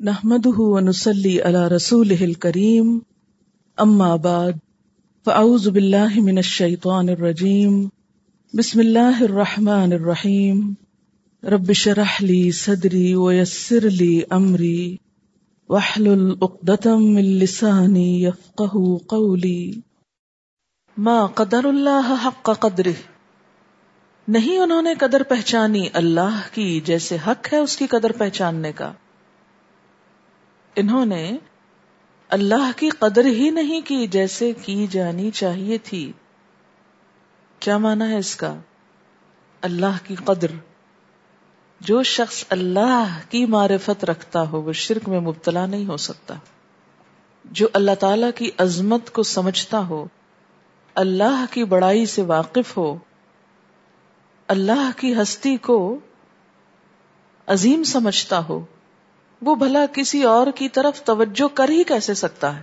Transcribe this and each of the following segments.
نحمده ونصلي على رسوله الكريم. أما بعد، فأعوذ بالله من الشيطان الرجيم. بسم الله الرحمن الرحيم. رب شرح لي صدري ويسر لي أمري. واحلل عقدة من لساني يفقه قولي. ما قدر الله حق قدره؟ نہیں انہوں نے قدر پہچانی اللہ کی جیسے حق ہے اس کی قدر پہچاننے کا۔ انہوں نے اللہ کی قدر ہی نہیں کی جیسے کی جانی چاہیے تھی۔ کیا مانا ہے اس کا؟ اللہ کی قدر۔ جو شخص اللہ کی معرفت رکھتا ہو، وہ شرک میں مبتلا نہیں ہو سکتا۔ جو اللہ تعالی کی عظمت کو سمجھتا ہو، اللہ کی بڑائی سے واقف ہو، اللہ کی ہستی کو عظیم سمجھتا ہو وہ بھلا کسی اور کی طرف توجہ کر ہی کیسے سکتا ہے؟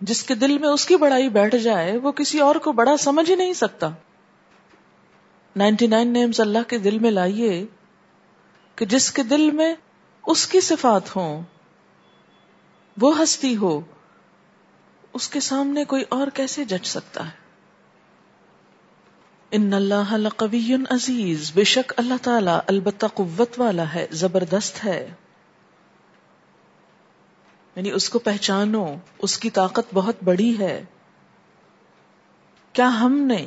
جس کے دل میں اس کی بڑائی بیٹھ جائے، وہ کسی اور کو بڑا سمجھ ہی نہیں سکتا۔ نائنٹی نائن نیمز اللہ کے دل میں لائیے کہ جس کے دل میں اس کی صفات ہوں، وہ ہستی ہو، اس کے سامنے کوئی اور کیسے جج سکتا ہے؟ ان اللہ لقوی عزیز، بے شک اللہ تعالی البتہ قوت والا ہے، زبردست ہے۔ یعنی اس کو پہچانو، اس کی طاقت بہت بڑی ہے۔ کیا ہم نے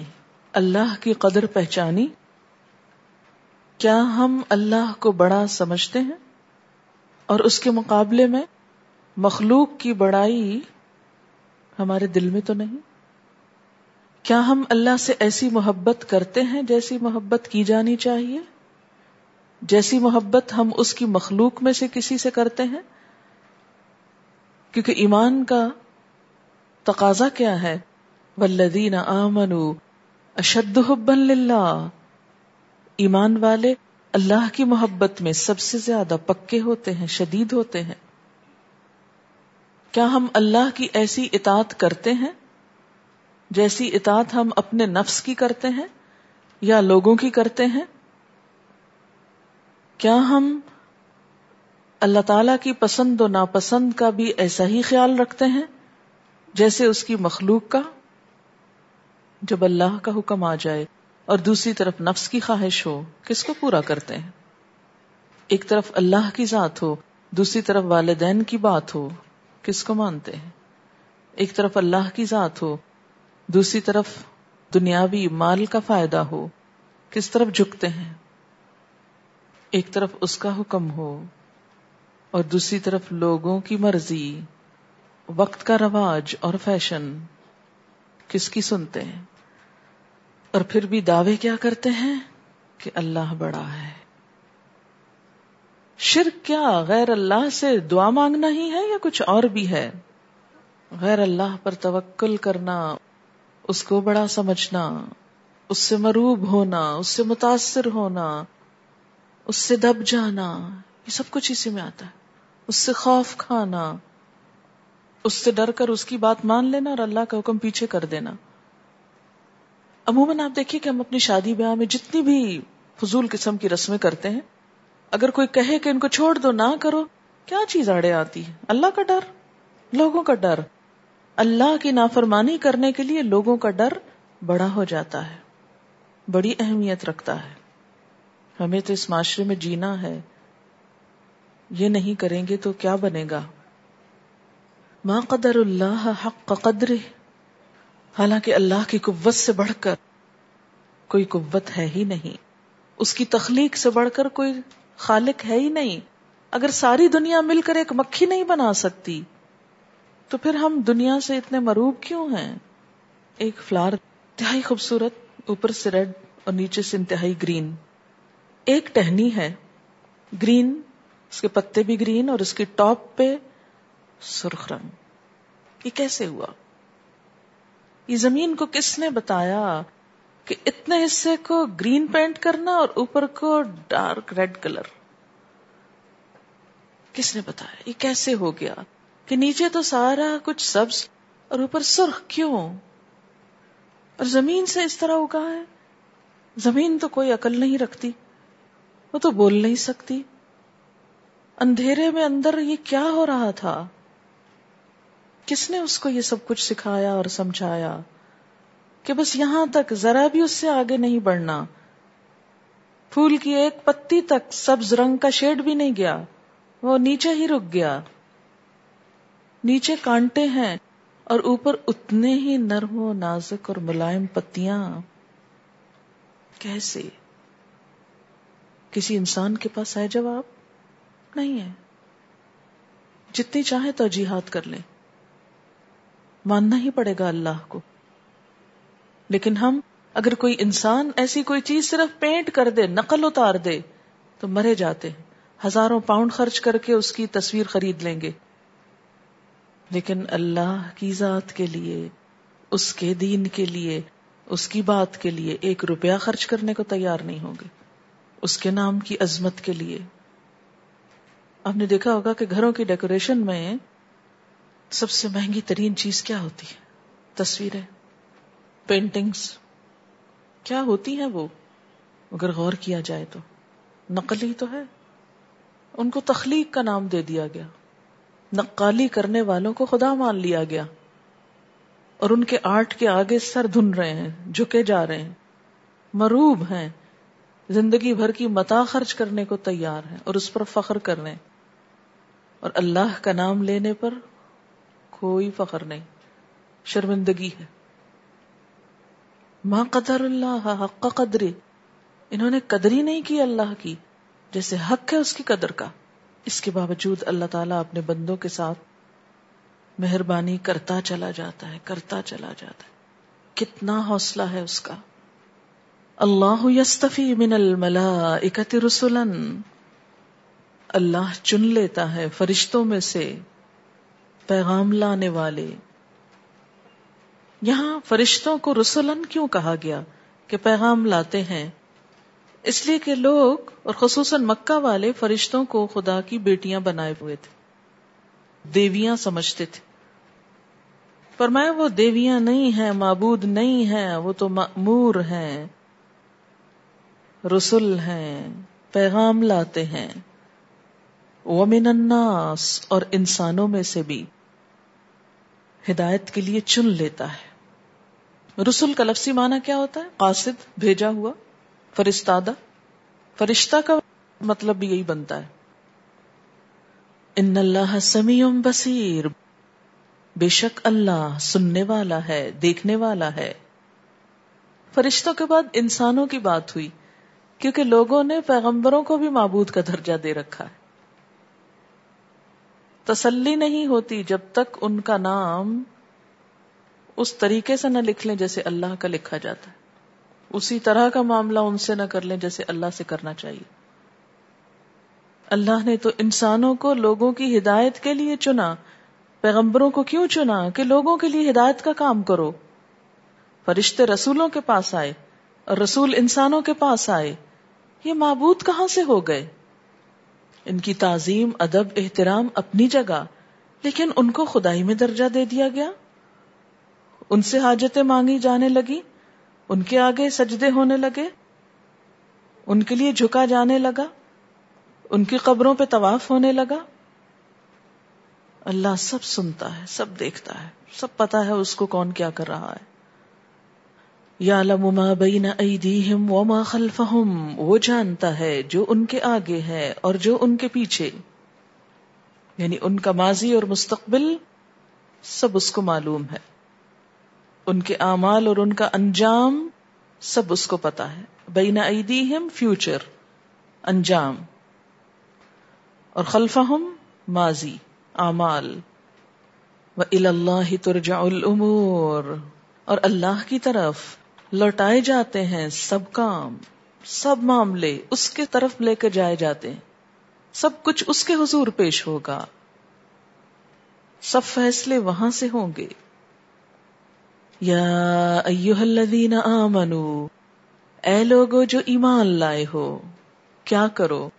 اللہ کی قدر پہچانی؟ کیا ہم اللہ کو بڑا سمجھتے ہیں؟ اور اس کے مقابلے میں مخلوق کی بڑائی ہمارے دل میں تو نہیں؟ کیا ہم اللہ سے ایسی محبت کرتے ہیں جیسی محبت کی جانی چاہیے؟ جیسی محبت ہم اس کی مخلوق میں سے کسی سے کرتے ہیں؟ کیونکہ ایمان کا تقاضا کیا ہے؟ ولدین آمن اشد حبن للہ۔ ایمان والے اللہ کی محبت میں سب سے زیادہ پکے ہوتے ہیں، شدید ہوتے ہیں۔ کیا ہم اللہ کی ایسی اطاعت کرتے ہیں جیسی اطاعت ہم اپنے نفس کی کرتے ہیں یا لوگوں کی کرتے ہیں؟ کیا ہم اللہ تعالی کی پسند و ناپسند کا بھی ایسا ہی خیال رکھتے ہیں جیسے اس کی مخلوق کا جب اللہ کا حکم آ جائے اور دوسری طرف نفس کی خواہش ہو، کس کو پورا کرتے ہیں؟ ایک طرف اللہ کی ذات ہو، دوسری طرف والدین کی بات ہو، کس کو مانتے ہیں؟ ایک طرف اللہ کی ذات ہو، دوسری طرف دنیاوی مال کا فائدہ ہو، کس طرف جھکتے ہیں؟ ایک طرف اس کا حکم ہو اور دوسری طرف لوگوں کی مرضی، وقت کا رواج اور فیشن، کس کی سنتے ہیں؟ اور پھر بھی دعوے کیا کرتے ہیں کہ اللہ بڑا ہے۔ شرک کیا غیر اللہ سے دعا مانگنا ہی ہے یا کچھ اور بھی ہے؟ غیر اللہ پر توکل کرنا، اس کو بڑا سمجھنا، اس سے مروب ہونا، اس سے متاثر ہونا، اس سے دب جانا، یہ سب کچھ اسی میں آتا ہے۔ اس سے خوف کھانا، اس سے ڈر کر اس کی بات مان لینا اور اللہ کا حکم پیچھے کر دینا۔ عموماً آپ دیکھیے کہ ہم اپنی شادی بیاہ میں جتنی بھی فضول قسم کی رسمیں کرتے ہیں، اگر کوئی کہے کہ ان کو چھوڑ دو، نہ کرو، کیا چیز آڑے آتی ہے؟ اللہ کا ڈر، لوگوں کا ڈر۔ اللہ کی نافرمانی کرنے کے لیے لوگوں کا ڈر بڑا ہو جاتا ہے، بڑی اہمیت رکھتا ہے۔ ہمیں تو اس معاشرے میں جینا ہے۔ یہ نہیں کریں گے تو کیا بنے گا؟ ما قدر اللہ حق قدر حالانکہ اللہ کی قوت سے بڑھ کر کوئی قوت ہے ہی نہیں۔ اس کی تخلیق سے بڑھ کر کوئی خالق ہے ہی نہیں۔ اگر ساری دنیا مل کر ایک مکھی نہیں بنا سکتی، تو پھر ہم دنیا سے اتنے مروب کیوں ہیں؟ ایک فلار انتہائی خوبصورت، اوپر سے ریڈ اور نیچے سے انتہائی گرین۔ ایک ٹہنی ہے۔ گرین اس کے پتے بھی گرین اور اس کی ٹاپ پہ سرخ رنگ۔ یہ کیسے ہوا؟ یہ زمین کو کس نے بتایا کہ اتنے حصے کو گرین پینٹ کرنا اور اوپر کو ڈارک ریڈ کلر؟ کس نے بتایا؟ یہ کیسے ہو گیا کہ نیچے تو سارا کچھ سبز اور اوپر سرخ کیوں؟ اور زمین سے اس طرح اگا ہے؟ زمین تو کوئی عقل نہیں رکھتی، وہ تو بول نہیں سکتی۔ اندھیرے میں اندر یہ کیا ہو رہا تھا؟ کس نے اس کو یہ سب کچھ سکھایا اور سمجھایا کہ بس یہاں تک ذرا بھی اس سے آگے نہیں بڑھنا؟ پھول کی ایک پتی تک سبز رنگ کا شیڈ بھی نہیں گیا، وہ نیچے ہی رک گیا۔ نیچے کانٹے ہیں اور اوپر اتنے ہی نرم و نازک اور ملائم پتیاں۔ کیسے؟ کسی انسان کے پاس ہے جواب؟ نہیں ہے۔ جتنی چاہے تو کر لیں۔ ماننا ہی پڑے گا اللہ کو۔ لیکن ہم اگر کوئی انسان ایسی کوئی چیز صرف پینٹ کر دے، نقل اتار دے، تو مرے جاتے ہیں۔ ہزاروں پاؤنڈ خرچ کر کے اس کی تصویر خرید لیں گے۔ لیکن اللہ کی ذات کے لیے، اس کے دین کے لیے، اس کی بات کے لیے ایک روپیہ خرچ کرنے کو تیار نہیں ہوں گے۔ اس کے نام کی عظمت کے لیے۔ آپ نے دیکھا ہوگا کہ گھروں کی ڈیکوریشن میں سب سے مہنگی ترین چیز کیا ہوتی ہے؟ تصویریں پینٹنگز کیا ہوتی ہیں وہ؟ اگر غور کیا جائے تو۔ نقل ہی تو ہے۔ ان کو تخلیق کا نام دے دیا گیا۔ نقالی کرنے والوں کو خدا مان لیا گیا۔ اور ان کے آرٹ کے آگے سر دھن رہے ہیں، جھکے جا رہے ہیں۔ مروب ہیں۔ زندگی بھر کی متا خرچ کرنے کو تیار ہیں اور اس پر فخر کر رہے ہیں۔ اور اللہ کا نام لینے پر کوئی فخر نہیں۔ شرمندگی ہے۔ ماں قدر اللہ حق قدری۔ انہوں نے قدر ہی نہیں کی اللہ کی، جیسے حق ہے اس کی قدر کا۔ اس کے باوجود اللہ تعالیٰ اپنے بندوں کے ساتھ مہربانی کرتا چلا جاتا ہے، کرتا چلا جاتا ہے۔ کتنا حوصلہ ہے اس کا۔ اللہ یستفی من الملائکت رسولن اللہ چن لیتا ہے فرشتوں میں سے پیغام لانے والے۔ یہاں فرشتوں کو رسولن کیوں کہا گیا کہ پیغام لاتے ہیں؟ اس لیے کہ لوگ اور خصوصاً مکہ والے فرشتوں کو خدا کی بیٹیاں بنائے ہوئے تھے۔ دیویاں سمجھتے تھے۔ فرمایا، وہ دیویاں نہیں ہیں، معبود نہیں ہیں، وہ تو مور ہیں۔ رسول ہیں، پیغام لاتے ہیں۔ ومن الناس، اور انسانوں میں سے بھی ہدایت کے لیے چن لیتا ہے۔ رسول کا لفظی معنی کیا ہوتا ہے؟ قاصد، بھیجا ہوا، فرستادہ۔ فرشتہ کا مطلب بھی یہی بنتا ہے۔ ان اللہ سمیع بصیر۔ بے شک اللہ سننے والا ہے، دیکھنے والا ہے۔ فرشتوں کے بعد انسانوں کی بات ہوئی، کیونکہ لوگوں نے پیغمبروں کو بھی معبود کا درجہ دے رکھا ہے۔ تسلی نہیں ہوتی جب تک ان کا نام اس طریقے سے نہ لکھ لیں جیسے اللہ کا لکھا جاتا ہے۔ اسی طرح کا معاملہ ان سے نہ کر لیں جیسے اللہ سے کرنا چاہیے۔ اللہ نے تو انسانوں کو لوگوں کی ہدایت کے لیے چنا، پیغمبروں کو کیوں چنا کہ لوگوں کے لیے ہدایت کا کام کرو؟ فرشتے رسولوں کے پاس آئے اور رسول انسانوں کے پاس آئے۔ یہ معبود کہاں سے ہو گئے؟ ان کی تعظیم، ادب، احترام اپنی جگہ، لیکن ان کو خدائی میں درجہ دے دیا گیا۔ ان سے حاجتیں مانگی جانے لگی، ان کے آگے سجدے ہونے لگے، ان کے لیے جھکا جانے لگا، ان کی قبروں پہ طواف ہونے لگا۔ اللہ سب سنتا ہے، سب دیکھتا ہے، سب پتا ہے اس کو کون کیا کر رہا ہے۔ یا لما بین ایدیہم وما خلفہم، وہ جانتا ہے جو ان کے آگے ہے اور جو ان کے پیچھے۔ یعنی ان کا ماضی اور مستقبل سب اس کو معلوم ہے۔ ان کے اعمال اور ان کا انجام سب اس کو پتا ہے۔ بین ایدیہم فیوچر انجام۔ اور خلفہم، ماضی، اعمال۔ و اللہ ترجع الامور اور اللہ کی طرف۔ لوٹائے جاتے ہیں، سب کام، سب معاملے اس کے طرف لے کے جائے جاتے ہیں۔ سب کچھ اس کے حضور پیش ہوگا۔ سب فیصلے وہاں سے ہوں گے۔ یا ایوہ الذین آمنو، اے لوگو جو ایمان لائے ہو، کیا کرو؟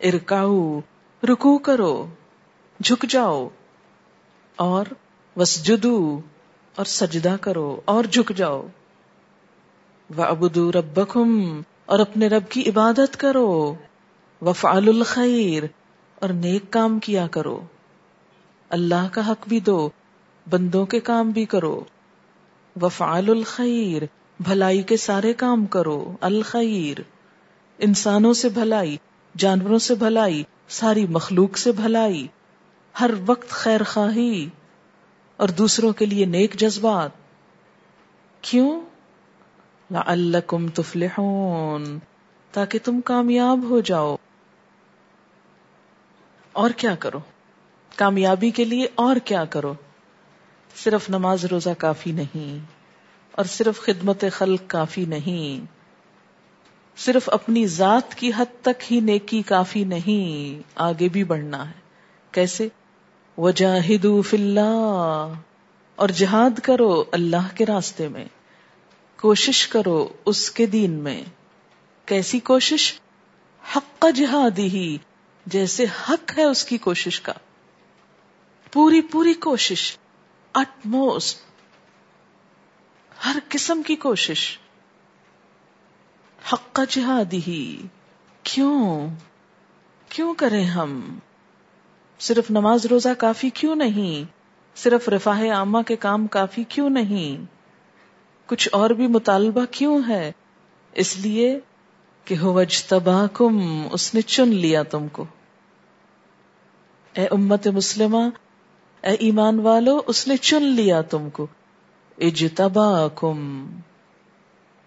ارکاؤ رکو کرو، جھک جاؤ، اور وسجدو، اور سجدہ کرو، اور جھک جاؤ۔ وعبدو ربکم اور اپنے رب کی عبادت کرو۔ وفعل الخیر اور نیک کام کیا کرو۔ اللہ کا حق بھی دو، بندوں کے کام بھی کرو۔ وفعل الخیر بھلائی کے سارے کام کرو۔ الخیر انسانوں سے بھلائی، جانوروں سے بھلائی، ساری مخلوق سے بھلائی۔ ہر وقت خیر خواہی اور دوسروں کے لیے نیک جذبات۔ کیوں؟ لعلکم تفلحون، تاکہ تم کامیاب ہو جاؤ۔ اور کیا کرو؟ کامیابی کے لیے اور کیا کرو؟ صرف نماز روزہ کافی نہیں، اور صرف خدمت خلق کافی نہیں۔ صرف اپنی ذات کی حد تک ہی نیکی کافی نہیں، آگے بھی بڑھنا ہے۔ کیسے؟ وجاہدوا فی اللہ، اور جہاد کرو اللہ کے راستے میں۔ کوشش کرو اس کے دین میں۔ کیسی کوشش؟ حق کا جہاد ہی، جیسے حق ہے اس کی کوشش کا۔ پوری پوری کوشش اٹ موسٹ ہر قسم کی کوشش۔ حق کا جہاد ہی، کیوں؟ کیوں کریں ہم؟ صرف نماز روزہ کافی کیوں نہیں؟ صرف رفاہ عامہ کے کام کافی کیوں نہیں؟ کچھ اور بھی مطالبہ کیوں ہے؟ اس لیے کہ ہو کم اس نے چن لیا تم کو۔ اے امت مسلمہ، اے ایمان والو، اس نے چن لیا تم کو۔ اجتبا کم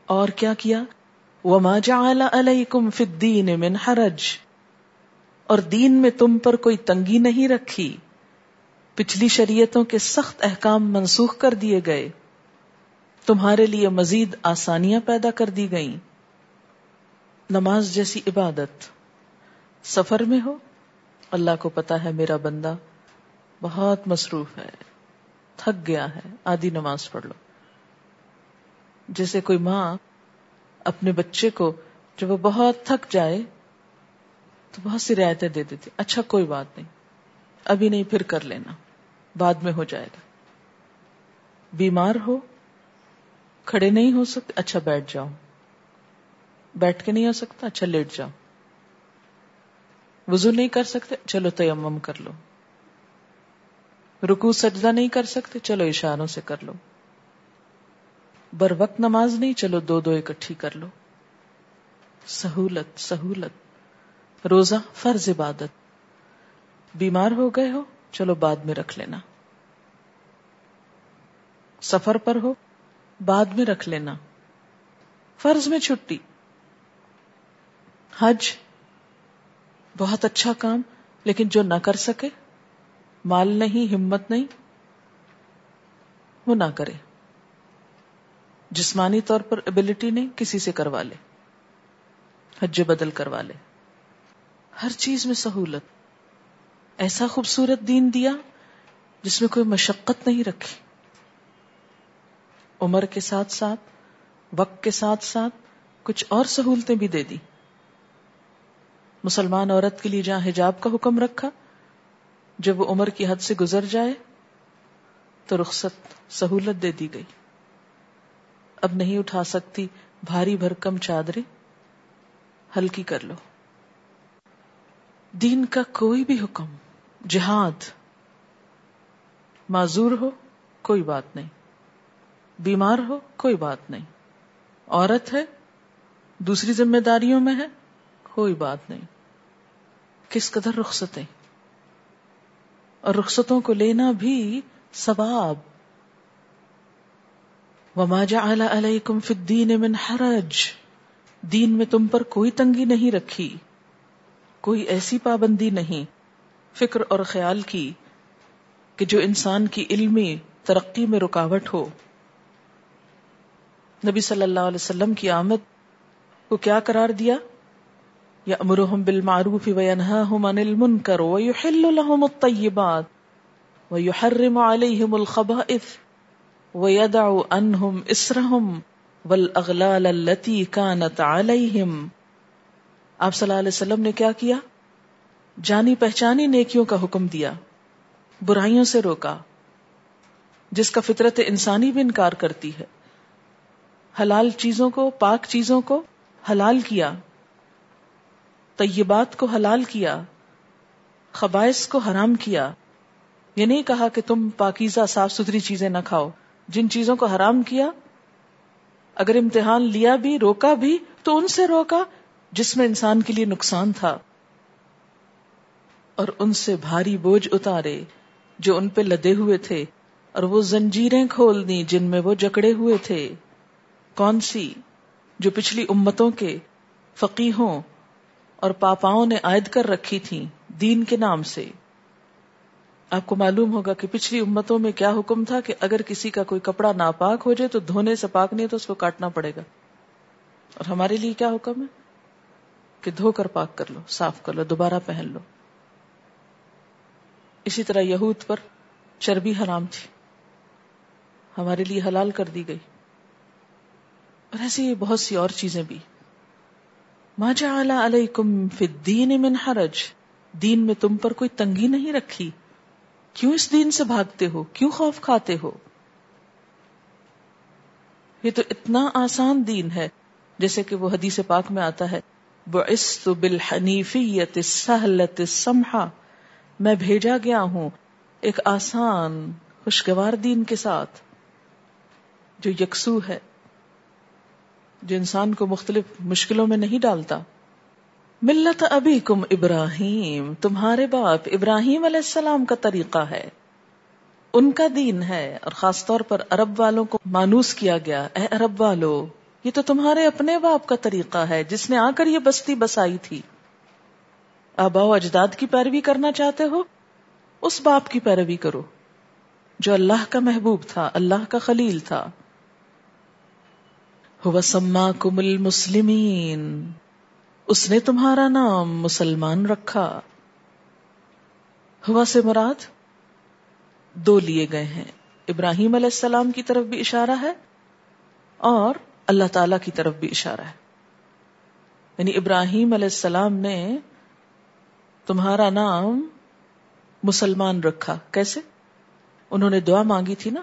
اور کیا کیا؟ وما جعل علیکم فی الدین من حرج۔ اور دین میں تم پر کوئی تنگی نہیں رکھی۔ پچھلی شریعتوں کے سخت احکام منسوخ کر دیے گئے۔ تمہارے لیے مزید آسانیاں پیدا کر دی گئیں۔ نماز جیسی عبادت۔ سفر میں ہو؟ اللہ کو پتا ہے میرا بندہ بہت مصروف ہے، تھک گیا ہے، آدھی نماز پڑھ لو۔ جیسے کوئی ماں اپنے بچے کو جب وہ بہت تھک جائے تو بہت سی رعایتیں دے دیتی۔ اچھا کوئی بات نہیں۔ ابھی نہیں، پھر کر لینا۔ بعد میں ہو جائے گا۔ بیمار ہو؟ کھڑے نہیں ہو سکتے۔ اچھا بیٹھ جاؤ۔ بیٹھ کے نہیں ہو سکتا؟ اچھا لیٹ جاؤ۔ وضو نہیں کر سکتے؟ چلو، تیمم کر لو۔ رکو سجدہ نہیں کر سکتے؟ چلو، اشاروں سے کر لو۔ بر وقت نماز نہیں؟ چلو، دو دو اکٹھی کر لو۔ سہولت سہولت۔ روزہ، فرض عبادت۔ بیمار ہو گئے ہو؟ چلو، بعد میں رکھ لینا۔ سفر پر ہو؟ بعد میں رکھ لینا۔ فرض میں چھٹی۔ حج بہت اچھا کام، لیکن جو نہ کر سکے، مال نہیں، ہمت نہیں، وہ نہ کرے۔ جسمانی طور پر ابلٹی نہیں، کسی سے کروا لے۔ حج بدل کروا لے۔ ہر چیز میں سہولت۔ ایسا خوبصورت دین دیا جس میں کوئی مشقت نہیں رکھی۔ عمر کے ساتھ ساتھ، وقت کے ساتھ ساتھ کچھ اور سہولتیں بھی دے دی۔ مسلمان عورت کے لیے جہاں حجاب کا حکم رکھا، جب وہ عمر کی حد سے گزر جائے، تو رخصت، سہولت دے دی گئی۔ اب نہیں اٹھا سکتی، بھاری بھرکم چادریں، ہلکی کر لو۔ دین کا کوئی بھی حکم، جہاد، معذور ہو، کوئی بات نہیں۔ بیمار ہو، کوئی بات نہیں۔ عورت ہے، دوسری ذمہ داریوں میں ہے، کوئی بات نہیں۔ کس قدر رخصتیں۔ اور رخصتوں کو لینا بھی ثواب۔ وما جعل علیکم فی الدین من حرج۔ دین میں تم پر کوئی تنگی نہیں رکھی۔ کوئی ایسی پابندی نہیں۔ فکر اور خیال کی کہ جو انسان کی علمی ترقی میں رکاوٹ ہو۔ نبی صلی اللہ علیہ وسلم کی آمد کو کیا قرار دیا؟ یا امرحم بالمعروف وینہاہم عن المنکر ویحل لهم الطیبات ویحرم علیہم الخبائث ویدع عنہم اسرہم والاغلال التي كانت علیہم۔ آپ صلی اللہ علیہ وسلم نے کیا کیا؟ جانی پہچانی نیکیوں کا حکم دیا، برائیوں سے روکا، جس کا فطرت انسانی بھی انکار کرتی ہے۔ حلال چیزوں کو، پاک چیزوں کو حلال کیا، طیبات کو حلال کیا خبائش کو حرام کیا۔ یہ نہیں کہا کہ تم پاکیزہ، صاف ستھری چیزیں نہ کھاؤ۔ جن چیزوں کو حرام کیا، اگر امتحان لیا بھی، روکا بھی، تو ان سے روکا جس میں انسان کے لیے نقصان تھا۔ اور ان سے بھاری بوجھ اتارے جو ان پہ لدے ہوئے تھے، اور وہ زنجیریں کھول دی جن میں وہ جکڑے ہوئے تھے۔ کون سی جو پچھلی امتوں کے فقیحوں اور پاپاؤں نے عائد کر رکھی تھی دین کے نام سے؟ آپ کو معلوم ہوگا کہ پچھلی امتوں میں کیا حکم تھا کہ اگر کسی کا کوئی کپڑا ناپاک ہو جائے تو دھونے سے پاک نہیں تو اس کو کاٹنا پڑے گا۔ اور ہمارے لیے کیا حکم ہے؟ کہ دھو کر پاک کر لو، صاف کر لو، دوبارہ پہن لو۔ اسی طرح یہود پر چربی حرام تھی۔ ہمارے لیے حلال کر دی گئی۔ اور ایسی بہت سی اور چیزیں بھی۔ ما جعل علیکم فی الدین من حرج۔ دین میں تم پر کوئی تنگی نہیں رکھی۔ کیوں اس دین سے بھاگتے ہو؟ کیوں خوف کھاتے ہو؟ یہ تو اتنا آسان دین ہے، جیسے کہ وہ حدیث پاک میں آتا ہے، بعثت بالحنیفیت السہلت السمحہ۔ میں بھیجا گیا ہوں ایک آسان، خوشگوار دین کے ساتھ، جو یکسو ہے۔ جو انسان کو مختلف مشکلوں میں نہیں ڈالتا۔ ملت ابھی کم ابراہیم، تمہارے باپ ابراہیم علیہ السلام کا طریقہ ہے۔ ان کا دین ہے اور خاص طور پر عرب والوں کو مانوس کیا گیا۔ اے عرب والو، یہ تو تمہارے اپنے باپ کا طریقہ ہے، جس نے آ کر یہ بستی بسائی تھی۔ آبا و اجداد کی پیروی کرنا چاہتے ہو؟ اس باپ کی پیروی کرو۔ جو اللہ کا محبوب تھا، اللہ کا خلیل تھا۔ سما کمل مسلمین اس نے تمہارا نام مسلمان رکھا۔ ہوا سے مراد دو لیے گئے ہیں۔ ابراہیم علیہ السلام کی طرف بھی اشارہ ہے اور اللہ تعالی کی طرف بھی اشارہ ہے۔ یعنی ابراہیم علیہ السلام نے تمہارا نام مسلمان رکھا۔ کیسے؟ انہوں نے دعا مانگی تھی نا۔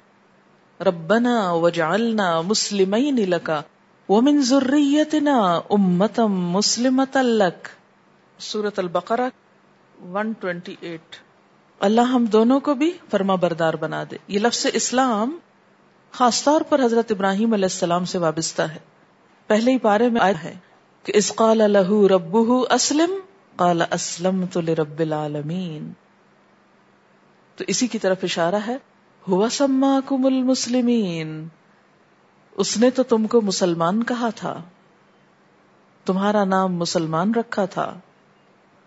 ربنا وجعلنا مسلمین لکا۔ ومن ذریتنا امتا مسلمتا لک۔ سورة البقرہ 128 اللہ ہم دونوں کو بھی فرما بردار بنا دے۔ یہ لفظ اسلام خاص طور پر حضرت ابراہیم علیہ السلام سے وابستہ ہے۔ پہلے ہی پارے میں آیا ہے کہ اس قال له ربه اسلم قال اسلمت لرب العالمین۔ تو اسی کی طرف اشارہ ہے ہوا سماکم المسلمین۔ اس نے تو تم کو مسلمان کہا تھا۔ تمہارا نام مسلمان رکھا تھا۔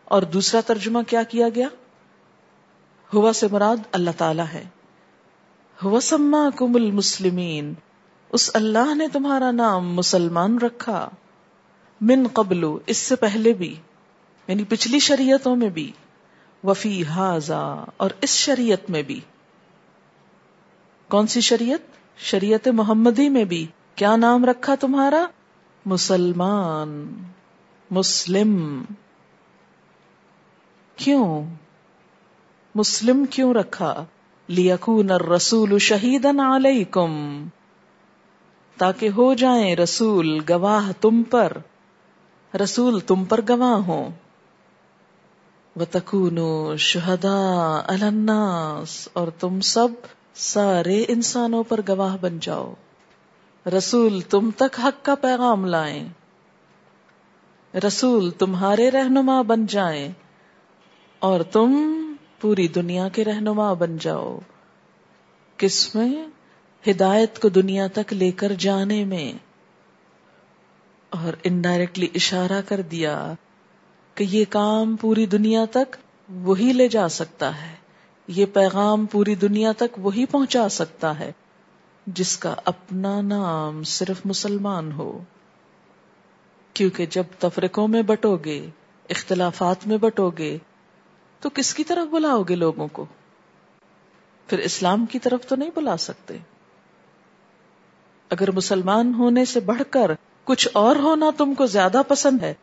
اور دوسرا ترجمہ کیا کیا گیا؟ ہوا سے مراد اللہ تعالی ہے۔ ہوا سما کم المسلمین۔ اس اللہ نے تمہارا نام مسلمان رکھا۔ من قبل، اس سے پہلے بھی یعنی پچھلی شریعتوں میں بھی۔ وفی ہاضا اور اس شریعت میں بھی۔ کون سی شریعت؟ شریعت محمدی میں بھی کیا نام رکھا تمہارا؟ مسلمان، مسلم۔ کیوں؟ مسلم کیوں رکھا؟ لیکون الرسول شہیدن علیکم۔ تاکہ ہو جائیں رسول گواہ تم پر، رسول تم پر گواہ ہوں۔ وَتَكُونُوا شُهَدَاءَ عَلَى اور تم سب سارے انسانوں پر گواہ بن جاؤ۔ رسول تم تک حق کا پیغام لائیں۔ رسول تمہارے رہنما بن جائیں۔ اور تم پوری دنیا کے رہنما بن جاؤ۔ کس میں ہدایت کو دنیا تک لے کر جانے میں۔ اور انڈائریکٹلی اشارہ کر دیا کہ یہ کام پوری دنیا تک وہی لے جا سکتا ہے۔ یہ پیغام پوری دنیا تک وہی پہنچا سکتا ہے جس کا اپنا نام صرف مسلمان ہو۔ کیونکہ جب تفرقوں میں بٹو گے اختلافات میں بٹو گے تو کس کی طرف بلاؤ گے لوگوں کو؟ پھر اسلام کی طرف تو نہیں بلا سکتے۔ اگر مسلمان ہونے سے بڑھ کر کچھ اور ہونا تم کو زیادہ پسند ہے،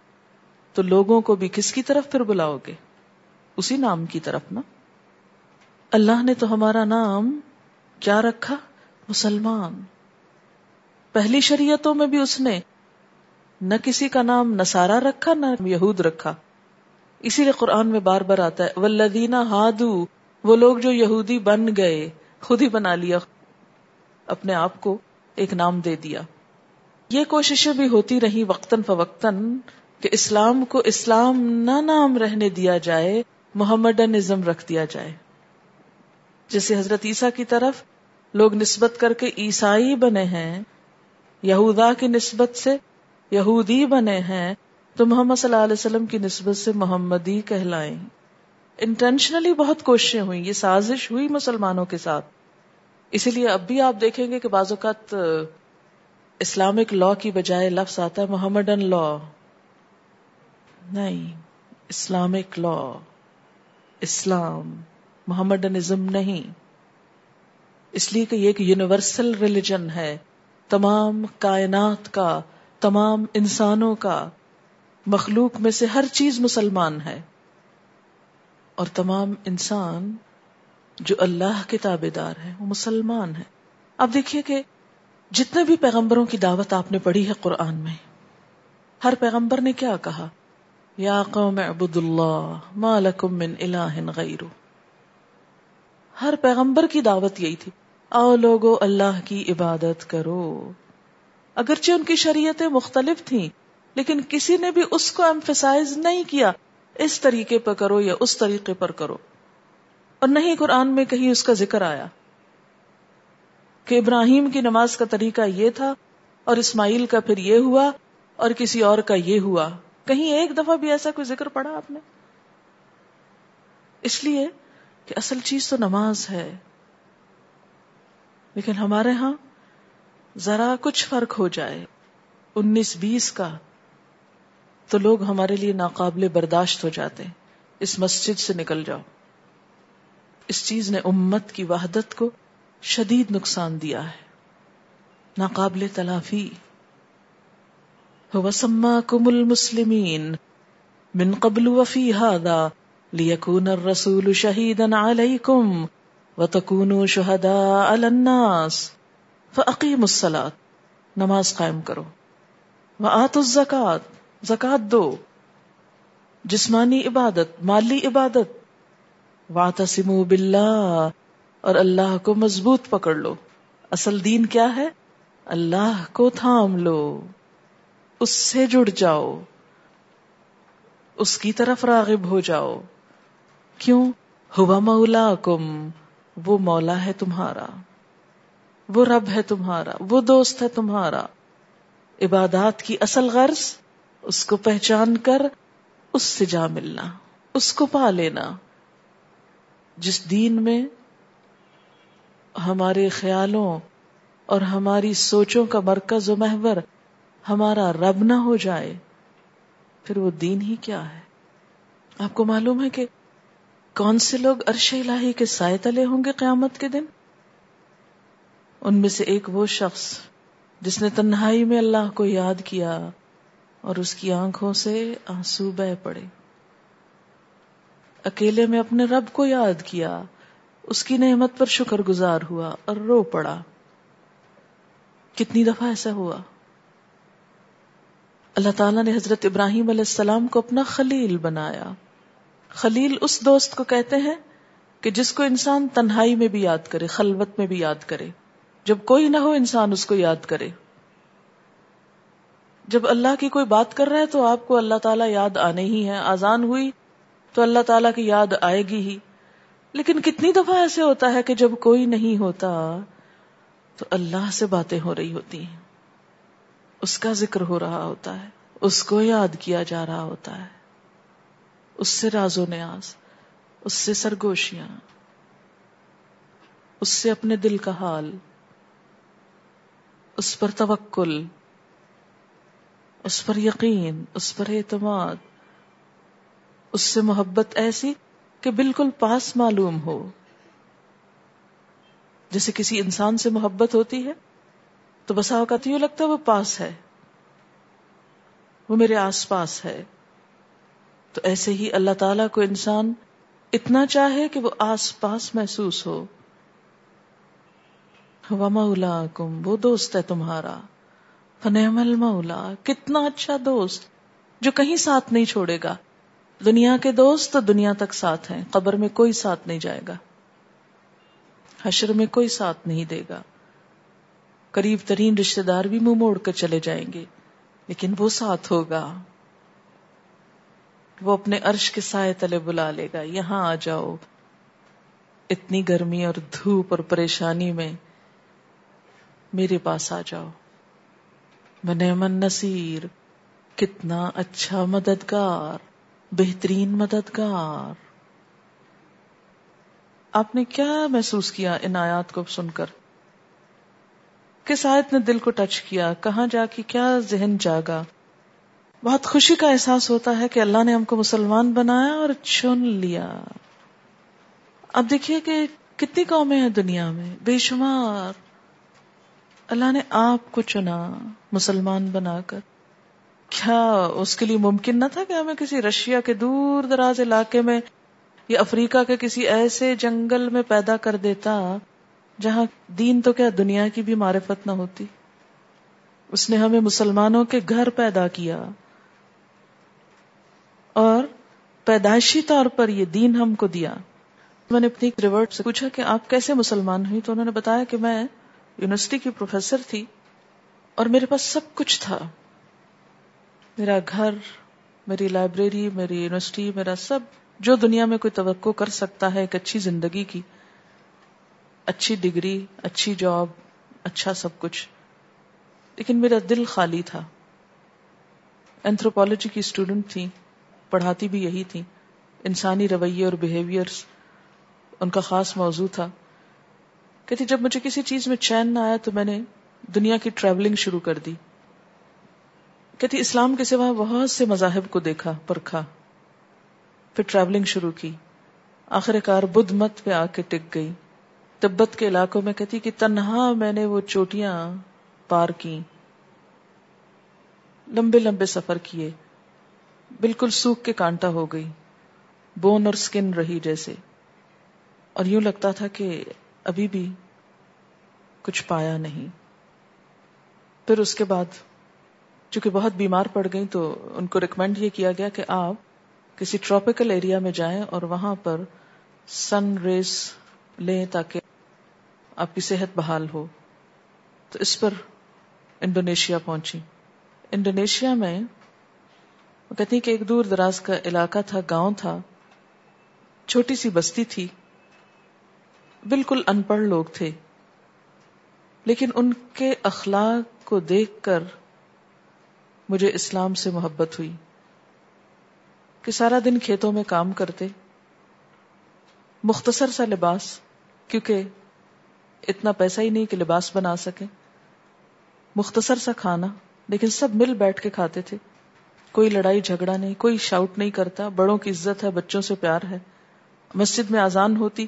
تو لوگوں کو بھی کس کی طرف پھر بلاؤ گے؟ اسی نام کی طرف نا؟ اللہ نے تو ہمارا نام کیا رکھا مسلمان۔ پہلی شریعتوں میں بھی اس نے نہ کسی کا نام نسارا رکھا نہ یہود رکھا۔ اسی لیے قرآن میں بار بار آتا ہے ولدینہ ہادو وہ لوگ جو یہودی بن گئے، خود ہی بنا لیا، اپنے آپ کو ایک نام دے دیا۔ یہ کوششیں بھی ہوتی رہی وقتاً فوقتاً کہ اسلام کو اسلام نہ نام رہنے دیا جائے محمدنزم رکھ دیا جائے۔ جیسے حضرت عیسیٰ کی طرف لوگ نسبت کر کے عیسائی بنے ہیں، یہودا کی نسبت سے یہودی بنے ہیں، تو محمد صلی اللہ علیہ وسلم کی نسبت سے محمدی کہلائیں۔ انٹینشنلی بہت کوششیں ہوئی یہ سازش ہوئی مسلمانوں کے ساتھ۔ اسی لیے اب بھی آپ دیکھیں گے کہ بعض اوقات اسلامک لا کی بجائے لفظ آتا ہے محمدن لا نہیں، اسلامک لا اسلام۔ محمدنزم نہیں۔ اس لیے کہ یہ ایک یونیورسل ریلیجن ہے۔ تمام کائنات کا، تمام انسانوں کا، مخلوق میں سے ہر چیز مسلمان ہے۔ اور تمام انسان جو اللہ کے تابے دار ہے وہ مسلمان ہے اب دیکھیے کہ جتنے بھی پیغمبروں کی دعوت آپ نے پڑھی ہے قرآن میں، ہر پیغمبر نے کیا کہا؟ یا قوم عبد اللہ ما لکم من الہ غیرو ہر پیغمبر کی دعوت یہی تھی۔ آؤ لوگو اللہ کی عبادت کرو۔ اگرچہ ان کی شریعتیں مختلف تھیں، لیکن کسی نے بھی اس کو ایمفیسائز نہیں کیا، اس طریقے پر کرو یا اس طریقے پر کرو۔ اور نہیں قرآن میں کہیں اس کا ذکر آیا کہ ابراہیم کی نماز کا طریقہ یہ تھا اور اسماعیل کا پھر یہ ہوا اور کسی اور کا یہ ہوا۔ کہیں ایک دفعہ بھی ایسا کوئی ذکر پڑا آپ نے؟ اس لیے کہ اصل چیز تو نماز ہے، لیکن ہمارے ہاں ذرا کچھ فرق ہو جائے۔ انیس بیس کا تو لوگ ہمارے لیے ناقابل برداشت ہو جاتے ہیں۔ اس مسجد سے نکل جاؤ۔ اس چیز نے امت کی وحدت کو شدید نقصان دیا ہے۔ ناقابل تلافی۔ وسماكم المسلمين من قبل وفي هذا ليكون الرسول شهيدا عليكم وتكونوا شهداء على الناس فأقيموا الصلاة، نماز قائم کرو۔ وآتوا الزکاة زکات دو۔ جسمانی عبادت، مالی عبادت۔ واعتصموا باللہ اور اللہ کو مضبوط پکڑ لو۔ اصل دین کیا ہے؟ اللہ کو تھام لو۔ اس سے جڑ جاؤ۔ اس کی طرف راغب ہو جاؤ۔ کیوں؟ ہوا مولا کم وہ مولا ہے تمہارا۔ وہ رب ہے تمہارا، وہ دوست ہے تمہارا۔ عبادات کی اصل غرض، اس کو پہچان کر، اس سے جا ملنا، اس کو پا لینا۔ جس دین میں ہمارے خیالوں اور ہماری سوچوں کا مرکز و محور ہمارا رب نہ ہو جائے، پھر وہ دین ہی کیا ہے؟ آپ کو معلوم ہے کہ کون سے لوگ عرش الہی کے سائے تلے ہوں گے قیامت کے دن؟ ان میں سے ایک وہ شخص جس نے تنہائی میں اللہ کو یاد کیا اور اس کی آنکھوں سے آنسو بہ پڑے۔ اکیلے میں اپنے رب کو یاد کیا، اس کی نعمت پر شکر گزار ہوا اور رو پڑا۔ کتنی دفعہ ایسا ہوا۔ اللہ تعالیٰ نے حضرت ابراہیم علیہ السلام کو اپنا خلیل بنایا۔ خلیل اس دوست کو کہتے ہیں کہ جس کو انسان تنہائی میں بھی یاد کرے، خلوت میں بھی یاد کرے۔ جب کوئی نہ ہو، انسان اس کو یاد کرے۔ جب اللہ کی کوئی بات کر رہا ہے تو آپ کو اللہ تعالیٰ یاد آنے ہی ہے آزان ہوئی تو اللہ تعالیٰ کی یاد آئے گی ہی۔ لیکن کتنی دفعہ ایسے ہوتا ہے کہ جب کوئی نہیں ہوتا تو اللہ سے باتیں ہو رہی ہوتی ہیں۔ اس کا ذکر ہو رہا ہوتا ہے۔ اس کو یاد کیا جا رہا ہوتا ہے۔ اس سے راز و نیاز، اس سے سرگوشیاں، اس سے اپنے دل کا حال، اس پر توکل، اس پر یقین، اس پر اعتماد، اس سے محبت ایسی کہ بالکل پاس معلوم ہو۔ جیسے کسی انسان سے محبت ہوتی ہے تو بسا اوقات یوں لگتا ہے وہ پاس ہے، وہ میرے آس پاس ہے۔ تو ایسے ہی اللہ تعالی کو انسان اتنا چاہے کہ وہ آس پاس محسوس ہو۔ مولا کم وہ دوست ہے تمہارا۔ فنعم المولا کتنا اچھا دوست جو کہیں ساتھ نہیں چھوڑے گا۔ دنیا کے دوست تو دنیا تک ساتھ ہیں، قبر میں کوئی ساتھ نہیں جائے گا۔ حشر میں کوئی ساتھ نہیں دے گا۔ قریب ترین رشتے دار بھی منہ موڑ کر چلے جائیں گے، لیکن وہ ساتھ ہوگا۔ وہ اپنے عرش کے سائے تلے بلا لے گا۔ یہاں آ جاؤ۔ اتنی گرمی اور دھوپ اور پریشانی میں میرے پاس آ جاؤ۔ من نصیر، کتنا اچھا مددگار، بہترین مددگار۔ آپ نے کیا محسوس کیا ان آیات کو سن کر؟ کس آیت نے دل کو ٹچ کیا؟ کہاں جا کے کیا ذہن جاگا؟ بہت خوشی کا احساس ہوتا ہے کہ اللہ نے ہم کو مسلمان بنایا اور چن لیا۔ اب دیکھیے کہ کتنی قومیں ہیں دنیا میں۔ بے شمار۔ اللہ نے آپ کو چنا مسلمان بنا کر کیا اس کے لیے ممکن نہ تھا کہ ہمیں کسی رشیا کے دور دراز علاقے میں یا افریقہ کے کسی ایسے جنگل میں پیدا کر دیتا جہاں دین تو کیا دنیا کی بھی معرفت نہ ہوتی؟ اس نے ہمیں مسلمانوں کے گھر پیدا کیا۔ اور پیدائشی طور پر یہ دین ہم کو دیا۔ میں نے اپنی ریورٹ سے پوچھا کہ آپ کیسے مسلمان ہوئی؟ تو انہوں نے بتایا کہ میں یونیورسٹی کی پروفیسر تھی اور میرے پاس سب کچھ تھا۔ میرا گھر، میری لائبریری، میری یونیورسٹی، میرا سب، جو دنیا میں کوئی توقع کر سکتا ہے ایک اچھی زندگی کی۔ اچھی ڈگری، اچھی جاب اچھا سب کچھ۔ لیکن میرا دل خالی تھا۔ اینتھروپالوجی کی اسٹوڈنٹ تھی۔ پڑھاتی بھی یہی تھی انسانی رویے اور بہیویئر ان کا خاص موضوع تھا۔ کہتی، جب مجھے کسی چیز میں چین نہ آیا تو میں نے دنیا کی ٹریولنگ شروع کر دی۔ کہتی، اسلام کے سوا بہت سے مذاہب کو دیکھا، پرکھا۔ پھر ٹریولنگ شروع کی۔ آخر کار بدھ مت پہ آ کے ٹک گئی۔ تبت کے علاقوں میں کہتی کہ تنہا میں نے وہ چوٹیاں پار کی لمبے لمبے سفر کیے۔ بالکل سوکھ کے کانٹا ہو گئی، بون اور سکن رہی جیسے۔ اور یوں لگتا تھا کہ ابھی بھی کچھ پایا نہیں۔ پھر اس کے بعد چونکہ بہت بیمار پڑ گئی تو ان کو ریکمینڈ یہ کیا گیا کہ آپ کسی ٹراپیکل ایریا میں جائیں اور وہاں پر سن ریز لیں تاکہ آپ کی صحت بحال ہو۔ تو اس پر انڈونیشیا پہنچی انڈونیشیا میں وہ کہتی کہ ایک دور دراز کا علاقہ تھا، گاؤں تھا۔ چھوٹی سی بستی تھی۔ بالکل ان پڑھ لوگ تھے۔ لیکن ان کے اخلاق کو دیکھ کر مجھے اسلام سے محبت ہوئی کہ سارا دن کھیتوں میں کام کرتے، مختصر سا لباس، کیونکہ اتنا پیسہ ہی نہیں کہ لباس بنا سکے مختصر سا کھانا، لیکن سب مل بیٹھ کے کھاتے تھے۔ کوئی لڑائی جھگڑا نہیں، کوئی شاؤٹ نہیں کرتا، بڑوں کی عزت ہے، بچوں سے پیار ہے۔ مسجد میں آزان ہوتی،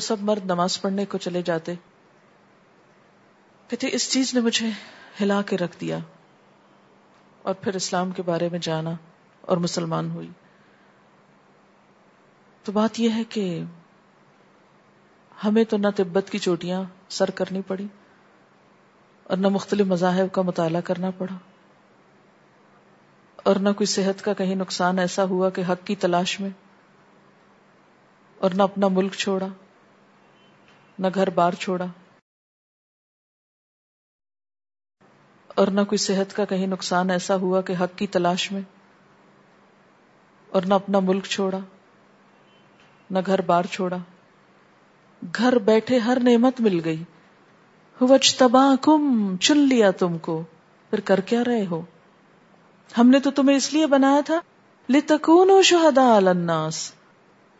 سب مرد نماز پڑھنے کو چلے جاتے۔ کہتے، اس چیز نے مجھے ہلا کے رکھ دیا۔ اور پھر اسلام کے بارے میں جانا اور مسلمان ہوئی۔ تو بات یہ ہے کہ ہمیں تو نہ تبت کی چوٹیاں سر کرنی پڑی اور نہ مختلف مذاہب کا مطالعہ کرنا پڑا۔ اور نہ کوئی صحت کا کہیں نقصان ایسا ہوا کہ حق کی تلاش میں اور نہ اپنا ملک چھوڑا، نہ گھر بار چھوڑا، اور نہ کوئی صحت کا کہیں نقصان ایسا ہوا کہ حق کی تلاش میں اور نہ اپنا ملک چھوڑا، نہ گھر بار چھوڑا۔ گھر بیٹھے ہر نعمت مل گئی۔ وچ تبا کم چن لیا تم کو۔ پھر کر کیا رہے ہو؟ ہم نے تو تمہیں اس لیے بنایا تھا۔ لتکون شہدا الناس۔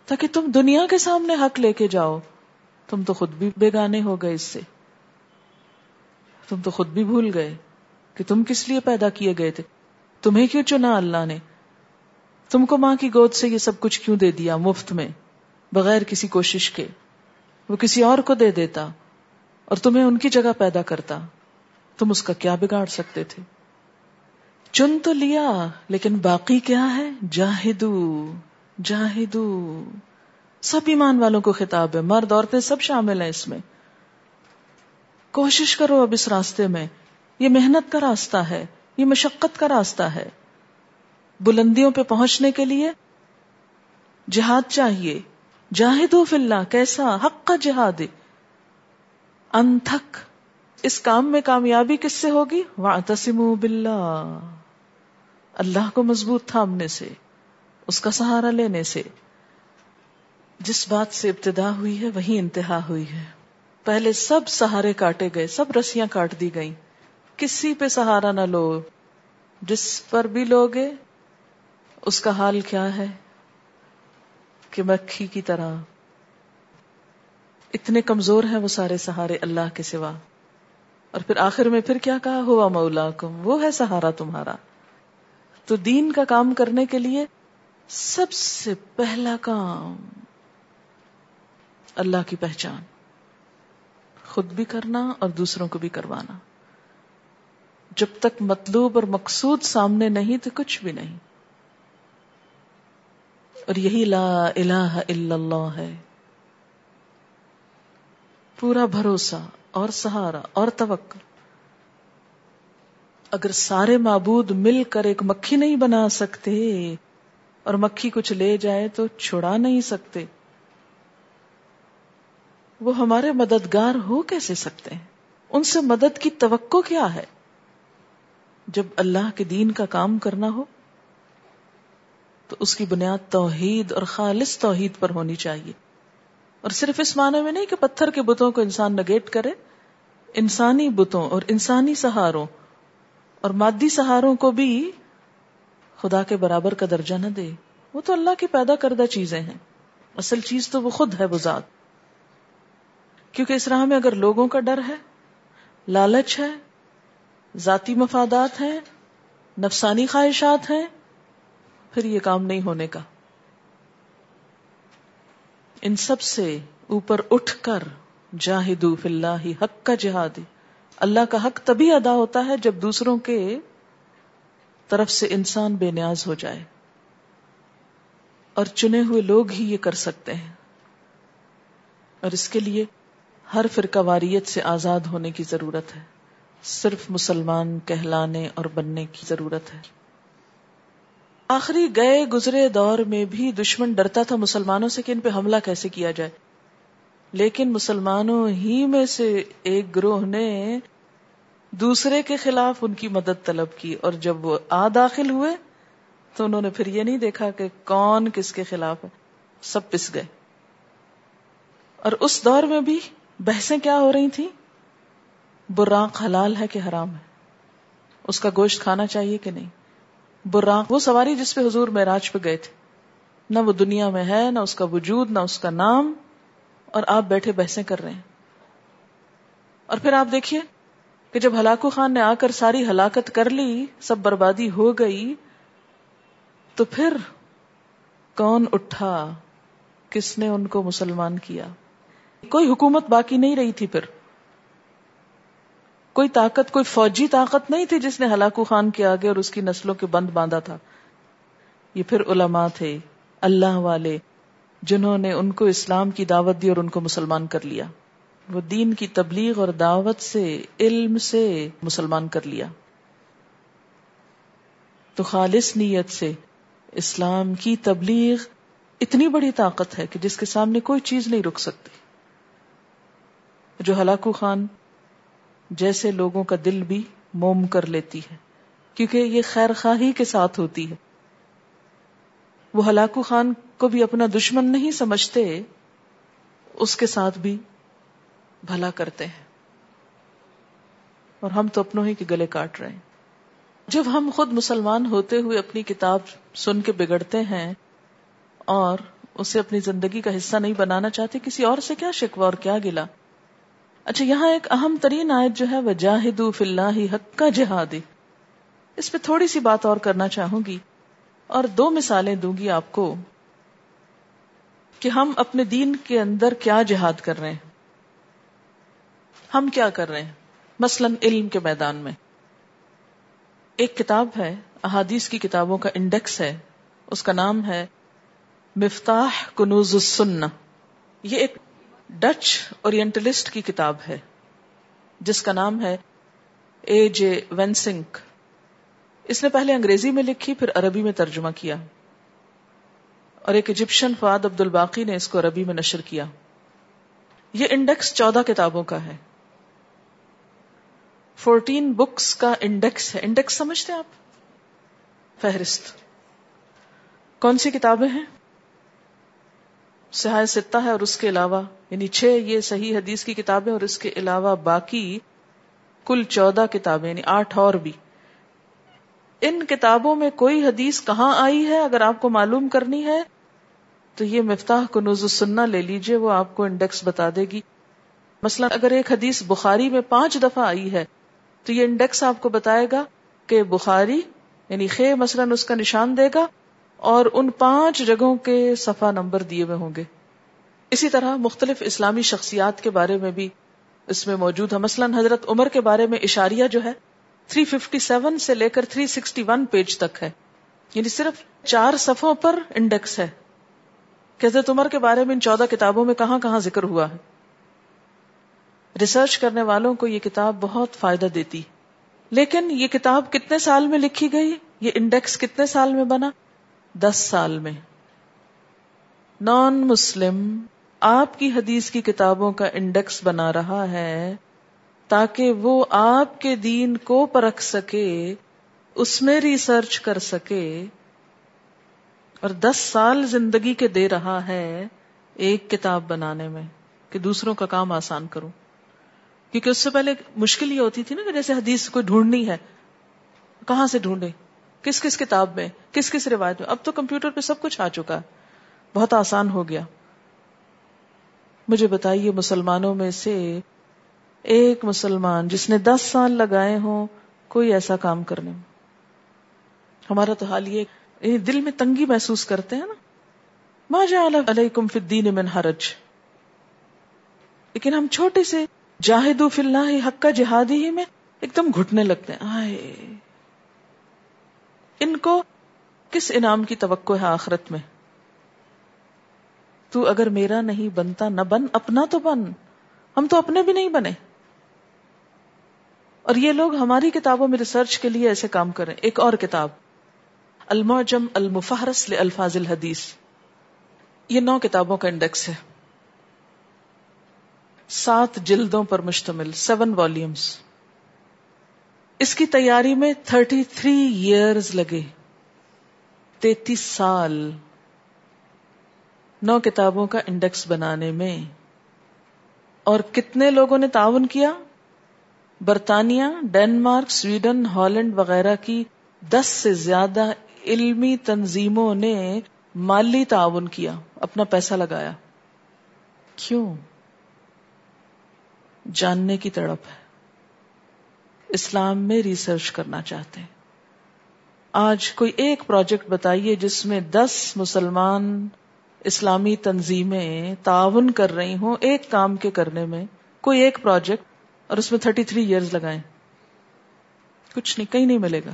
تاکہ تم دنیا کے سامنے حق لے کے جاؤ۔ تم تو خود بھی بیگانے ہو گئے اس سے۔ تم تو خود بھی بھول گئے کہ تم کس لیے پیدا کیے گئے تھے۔ تمہیں کیوں چنا اللہ نے؟ تم کو ماں کی گود سے یہ سب کچھ کیوں دے دیا مفت میں؟ بغیر کسی کوشش کے۔ وہ کسی اور کو دے دیتا اور تمہیں ان کی جگہ پیدا کرتا۔ تم اس کا کیا بگاڑ سکتے تھے؟ چن تو لیا، لیکن باقی کیا ہے؟ جاہدو جاہدو۔ سب ایمان والوں کو خطاب ہے، مرد، عورتیں سب شامل ہیں اس میں۔ کوشش کرو اب اس راستے میں۔ یہ محنت کا راستہ ہے، یہ مشقت کا راستہ ہے۔ بلندیوں پہ پہنچنے کے لیے جہاد چاہیے۔ جاہدو فی اللہ، کیسا؟ حق کا جہاد۔ انتھک، اس کام میں کامیابی کس سے ہوگی؟ وَاعْتَسِمُوا بِاللَّهِ۔ اللہ کو مضبوط تھامنے سے، اس کا سہارا لینے سے۔ جس بات سے ابتدا ہوئی ہے، وہی انتہا ہوئی ہے۔ پہلے سب سہارے کاٹے گئے، سب رسیاں کاٹ دی گئیں۔ کسی پہ سہارا نہ لو۔ جس پر بھی لوگے، اس کا حال کیا ہے؟ کہ مکھی کی طرح۔ اتنے کمزور ہیں وہ سارے سہارے اللہ کے سوا۔ اور پھر آخر میں پھر کیا کہا؟ ہوا مولا کم وہ ہے سہارا تمہارا۔ تو دین کا کام کرنے کے لیے سب سے پہلا کام اللہ کی پہچان، خود بھی کرنا اور دوسروں کو بھی کروانا۔ جب تک مطلوب اور مقصود سامنے نہیں تو کچھ بھی نہیں۔ اور یہی لا الہ الا اللہ ہے۔ پورا بھروسہ اور سہارا اور توقع اگر سارے معبود مل کر ایک مکھی نہیں بنا سکتے اور مکھی کچھ لے جائے تو چھڑا نہیں سکتے، وہ ہمارے مددگار ہو کیسے سکتے ہیں؟ ان سے مدد کی توقع کیا ہے؟ جب اللہ کے دین کا کام کرنا ہو تو اس کی بنیاد توحید اور خالص توحید پر ہونی چاہیے۔ اور صرف اس معنی میں نہیں کہ پتھر کے بتوں کو انسان نگیٹ کرے، انسانی بتوں اور انسانی سہاروں اور مادی سہاروں کو بھی خدا کے برابر کا درجہ نہ دے۔ وہ تو اللہ کی پیدا کردہ چیزیں ہیں۔ اصل چیز تو وہ خود ہے، وہ ذات۔ کیونکہ اس راہ میں اگر لوگوں کا ڈر ہے، لالچ ہے، ذاتی مفادات ہیں، نفسانی خواہشات ہیں، پھر یہ کام نہیں ہونے کا۔ ان سب سے اوپر اٹھ کر جاہدو فی اللہ حق کا جہاد اللہ کا حق تبھی ادا ہوتا ہے جب دوسروں کے طرف سے انسان بے نیاز ہو جائے اور چنے ہوئے لوگ ہی یہ کر سکتے ہیں اور اس کے لیے ہر فرقہ واریت سے آزاد ہونے کی ضرورت ہے صرف مسلمان، کہلانے اور بننے کی ضرورت ہے۔ آخری گئے گزرے دور میں بھی دشمن ڈرتا تھا مسلمانوں سے کہ ان پہ حملہ کیسے کیا جائے۔ لیکن مسلمانوں ہی میں سے ایک گروہ نے دوسرے کے خلاف ان کی مدد طلب کی اور جب وہ آ داخل ہوئے تو انہوں نے پھر یہ نہیں دیکھا کہ کون کس کے خلاف ہے سب پس گئے۔ اور اس دور میں بھی بحثیں کیا ہو رہی تھی براق حلال ہے کہ حرام ہے؟ اس کا گوشت کھانا چاہیے کہ نہیں؟ براق وہ سواری جس پہ حضور معراج پہ گئے تھے۔ نہ وہ دنیا میں ہے، نہ اس کا وجود، نہ اس کا نام۔ اور آپ بیٹھے بحثیں کر رہے ہیں۔ اور پھر آپ دیکھیے کہ جب ہلاکو خان نے آ کر ساری ہلاکت کر لی، سب بربادی ہو گئی، تو پھر کون اٹھا؟ کس نے ان کو مسلمان کیا؟ کوئی حکومت باقی نہیں رہی تھی پھر۔ کوئی طاقت، کوئی فوجی طاقت نہیں تھی جس نے ہلاکو خان کے آگے اور اس کی نسلوں کے بند باندھا تھا۔ یہ پھر علماء تھے، اللہ والے۔ جنہوں نے ان کو اسلام کی دعوت دی اور ان کو مسلمان کر لیا۔ وہ دین کی تبلیغ اور دعوت سے، علم سے مسلمان کر لیا۔ تو خالص نیت سے اسلام کی تبلیغ اتنی بڑی طاقت ہے کہ جس کے سامنے کوئی چیز نہیں رک سکتی۔ جو ہلاکو خان جیسے لوگوں کا دل بھی موم کر لیتی ہے، کیونکہ یہ خیر خواہی کے ساتھ ہوتی ہے۔ وہ ہلاکو خان کو بھی اپنا دشمن نہیں سمجھتے، اس کے ساتھ بھی بھلا کرتے ہیں۔ اور ہم تو اپنوں ہی کے گلے کاٹ رہے ہیں۔ جب ہم خود مسلمان ہوتے ہوئے اپنی کتاب سن کے بگڑتے ہیں اور اسے اپنی زندگی کا حصہ نہیں بنانا چاہتے، کسی اور سے کیا شکوا اور کیا گلا اچھا یہاں ایک اہم ترین آیت جو ہے وہ جاہد اللہ حق کا جہاد اس پہ تھوڑی سی بات اور کرنا چاہوں گی۔ اور دو مثالیں دوں گی آپ کو کہ ہم اپنے دین کے اندر کیا جہاد کر رہے ہیں۔ ہم کیا کر رہے ہیں؟ مثلا علم کے میدان میں۔ ایک کتاب ہے، احادیث کی کتابوں کا انڈیکس ہے۔ اس کا نام ہے مفتاح کنوز السنہ۔ یہ ایک ڈچ اورینٹلسٹ کی کتاب ہے، جس کا نام ہے اے جے وینسنک۔ اس نے پہلے انگریزی میں لکھی، پھر عربی میں ترجمہ کیا۔ اور ایک ایجپشن فواد عبد الباقی نے اس کو عربی میں نشر کیا۔ یہ انڈیکس چودہ کتابوں کا ہے۔ فورٹین بکس کا انڈیکس ہے۔ انڈیکس سمجھتے ہیں آپ؟ فہرست۔ کون سی کتابیں ہیں؟ سہای ستہ ہے اور اس کے علاوہ یعنی چھ یہ صحیح حدیث کی کتابیں اور اس کے علاوہ باقی کل چودہ کتابیں یعنی آٹھ اور بھی۔ ان کتابوں میں کوئی حدیث کہاں آئی ہے اگر آپ کو معلوم کرنی ہے؟ تو یہ مفتاح کو نوز سننا لے لیجیے، وہ آپ کو انڈیکس بتا دے گی۔ مثلا اگر ایک حدیث بخاری میں پانچ دفعہ آئی ہے، تو یہ انڈیکس آپ کو بتائے گا کہ بخاری یعنی خے مثلا اس کا نشان دے گا اور ان پانچ جگہوں کے صفحہ نمبر دیے ہوئے ہوں گے۔ اسی طرح مختلف اسلامی شخصیات کے بارے میں بھی اس میں موجود ہے۔ مثلا حضرت عمر کے بارے میں اشاریہ جو ہے 357 سے لے کر 361 پیج تک ہے۔ یعنی صرف چار صفوں پر انڈیکس ہے۔ حضرت عمر کے بارے میں ان چودہ کتابوں میں کہاں کہاں ذکر ہوا ہے۔ ریسرچ کرنے والوں کو یہ کتاب بہت فائدہ دیتی۔ لیکن یہ کتاب کتنے سال میں لکھی گئی؟ یہ انڈیکس کتنے سال میں بنا؟ دس سال میں۔ نان مسلم آپ کی حدیث کی کتابوں کا انڈیکس بنا رہا ہے۔ تاکہ وہ آپ کے دین کو پرکھ سکے، اس میں ریسرچ کر سکے۔ اور دس سال زندگی کے دے رہا ہے ایک کتاب بنانے میں کہ دوسروں کا کام آسان کروں۔ کیونکہ اس سے پہلے مشکل یہ ہوتی تھی نا کہ جیسے حدیث کو ڈھونڈنی ہے، کہاں سے ڈھونڈے کس کس کتاب میں؟ کس کس روایت میں؟ اب تو کمپیوٹر پہ سب کچھ آ چکا۔ ہے بہت آسان ہو گیا۔ مجھے بتائیے مسلمانوں میں سے ایک مسلمان جس نے دس سال لگائے ہوں، کوئی ایسا کام کرنے میں ہمارا تو حال یہ دل میں تنگی محسوس کرتے ہیں نا۔ ما جعل علیکم فی الدین من حرج۔ لیکن ہم چھوٹے سے جاہدو فی اللہ حق کا جہادی ہی میں ایک دم گھٹنے لگتے ہیں۔ آئے۔ ان کو کس انعام کی توقع ہے آخرت میں؟ تو اگر میرا نہیں بنتا، نہ بن، اپنا تو بن۔ ہم تو اپنے بھی نہیں بنے۔ اور یہ لوگ ہماری کتابوں میں ریسرچ کے لیے ایسے کام کریں۔ ایک اور کتاب، المعجم المفہرس لالفاظ الحدیث۔ یہ نو کتابوں کا انڈیکس ہے۔ سات جلدوں پر مشتمل سیون والیومز اس کی تیاری میں تھرٹی تھری ایئرز لگے۔ تینتیس سال۔ نو کتابوں کا انڈیکس بنانے میں۔ اور کتنے لوگوں نے تعاون کیا؟ برطانیہ ڈینمارک سویڈن، ہالینڈ وغیرہ کی دس سے زیادہ علمی تنظیموں نے مالی تعاون کیا، اپنا پیسہ لگایا۔ کیوں؟ جاننے کی تڑپ ہے۔ اسلام میں ریسرچ کرنا چاہتے ہیں۔ آج کوئی ایک پروجیکٹ بتائیے جس میں دس مسلمان اسلامی تنظیمیں تعاون کر رہی ہوں، ایک کام کے کرنے میں، کوئی ایک پروجیکٹ اور اس میں تھرٹی تھری ایئرز لگائیں۔ کچھ نہیں، کہیں نہیں ملے گا۔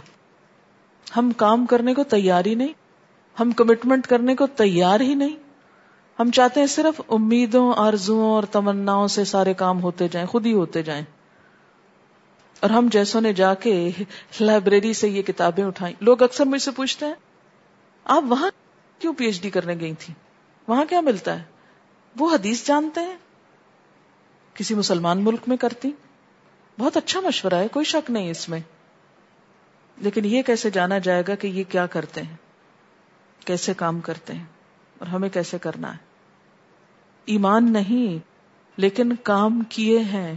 ہم کام کرنے کو تیار ہی نہیں، ہم کمٹمنٹ کرنے کو تیار ہی نہیں۔ ہم چاہتے ہیں صرف امیدوں آرزو اور تمناؤں سے سارے کام ہوتے جائیں، خود ہی ہوتے جائیں۔ اور ہم جیسوں نے جا کے لائبریری سے یہ کتابیں اٹھائیں۔ لوگ اکثر مجھ سے پوچھتے ہیں، آپ وہاں کیوں پی ایچ ڈی کرنے گئی تھی وہاں کیا ملتا ہے؟ وہ حدیث جانتے ہیں۔ کسی مسلمان ملک میں کرتی۔ بہت اچھا مشورہ ہے، کوئی شک نہیں اس میں۔ لیکن یہ کیسے جانا جائے گا کہ یہ کیا کرتے ہیں؟ کیسے کام کرتے ہیں؟ اور ہمیں کیسے کرنا ہے؟ ایمان نہیں، لیکن کام کیے ہیں۔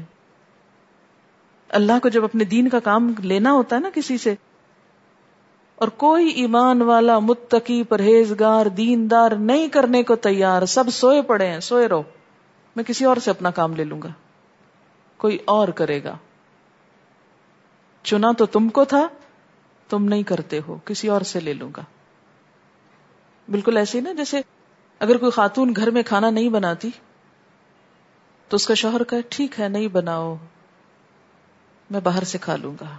اللہ کو جب اپنے دین کا کام لینا ہوتا ہے نا کسی سے، اور کوئی ایمان والا متقی، پرہیزگار، دیندار نہیں کرنے کو تیار، سب سوئے پڑے ہیں، سوئے رہو۔ میں کسی اور سے اپنا کام لے لوں گا۔ کوئی اور کرے گا۔ چنا تو تم کو تھا، تم نہیں کرتے ہو، کسی اور سے لے لوں گا۔ بالکل ایسے ہی نا، جیسے اگر کوئی خاتون گھر میں کھانا نہیں بناتی، تو اس کا شوہر کہ ٹھیک ہے، نہیں بناؤ، میں باہر سے کھا لوں گا۔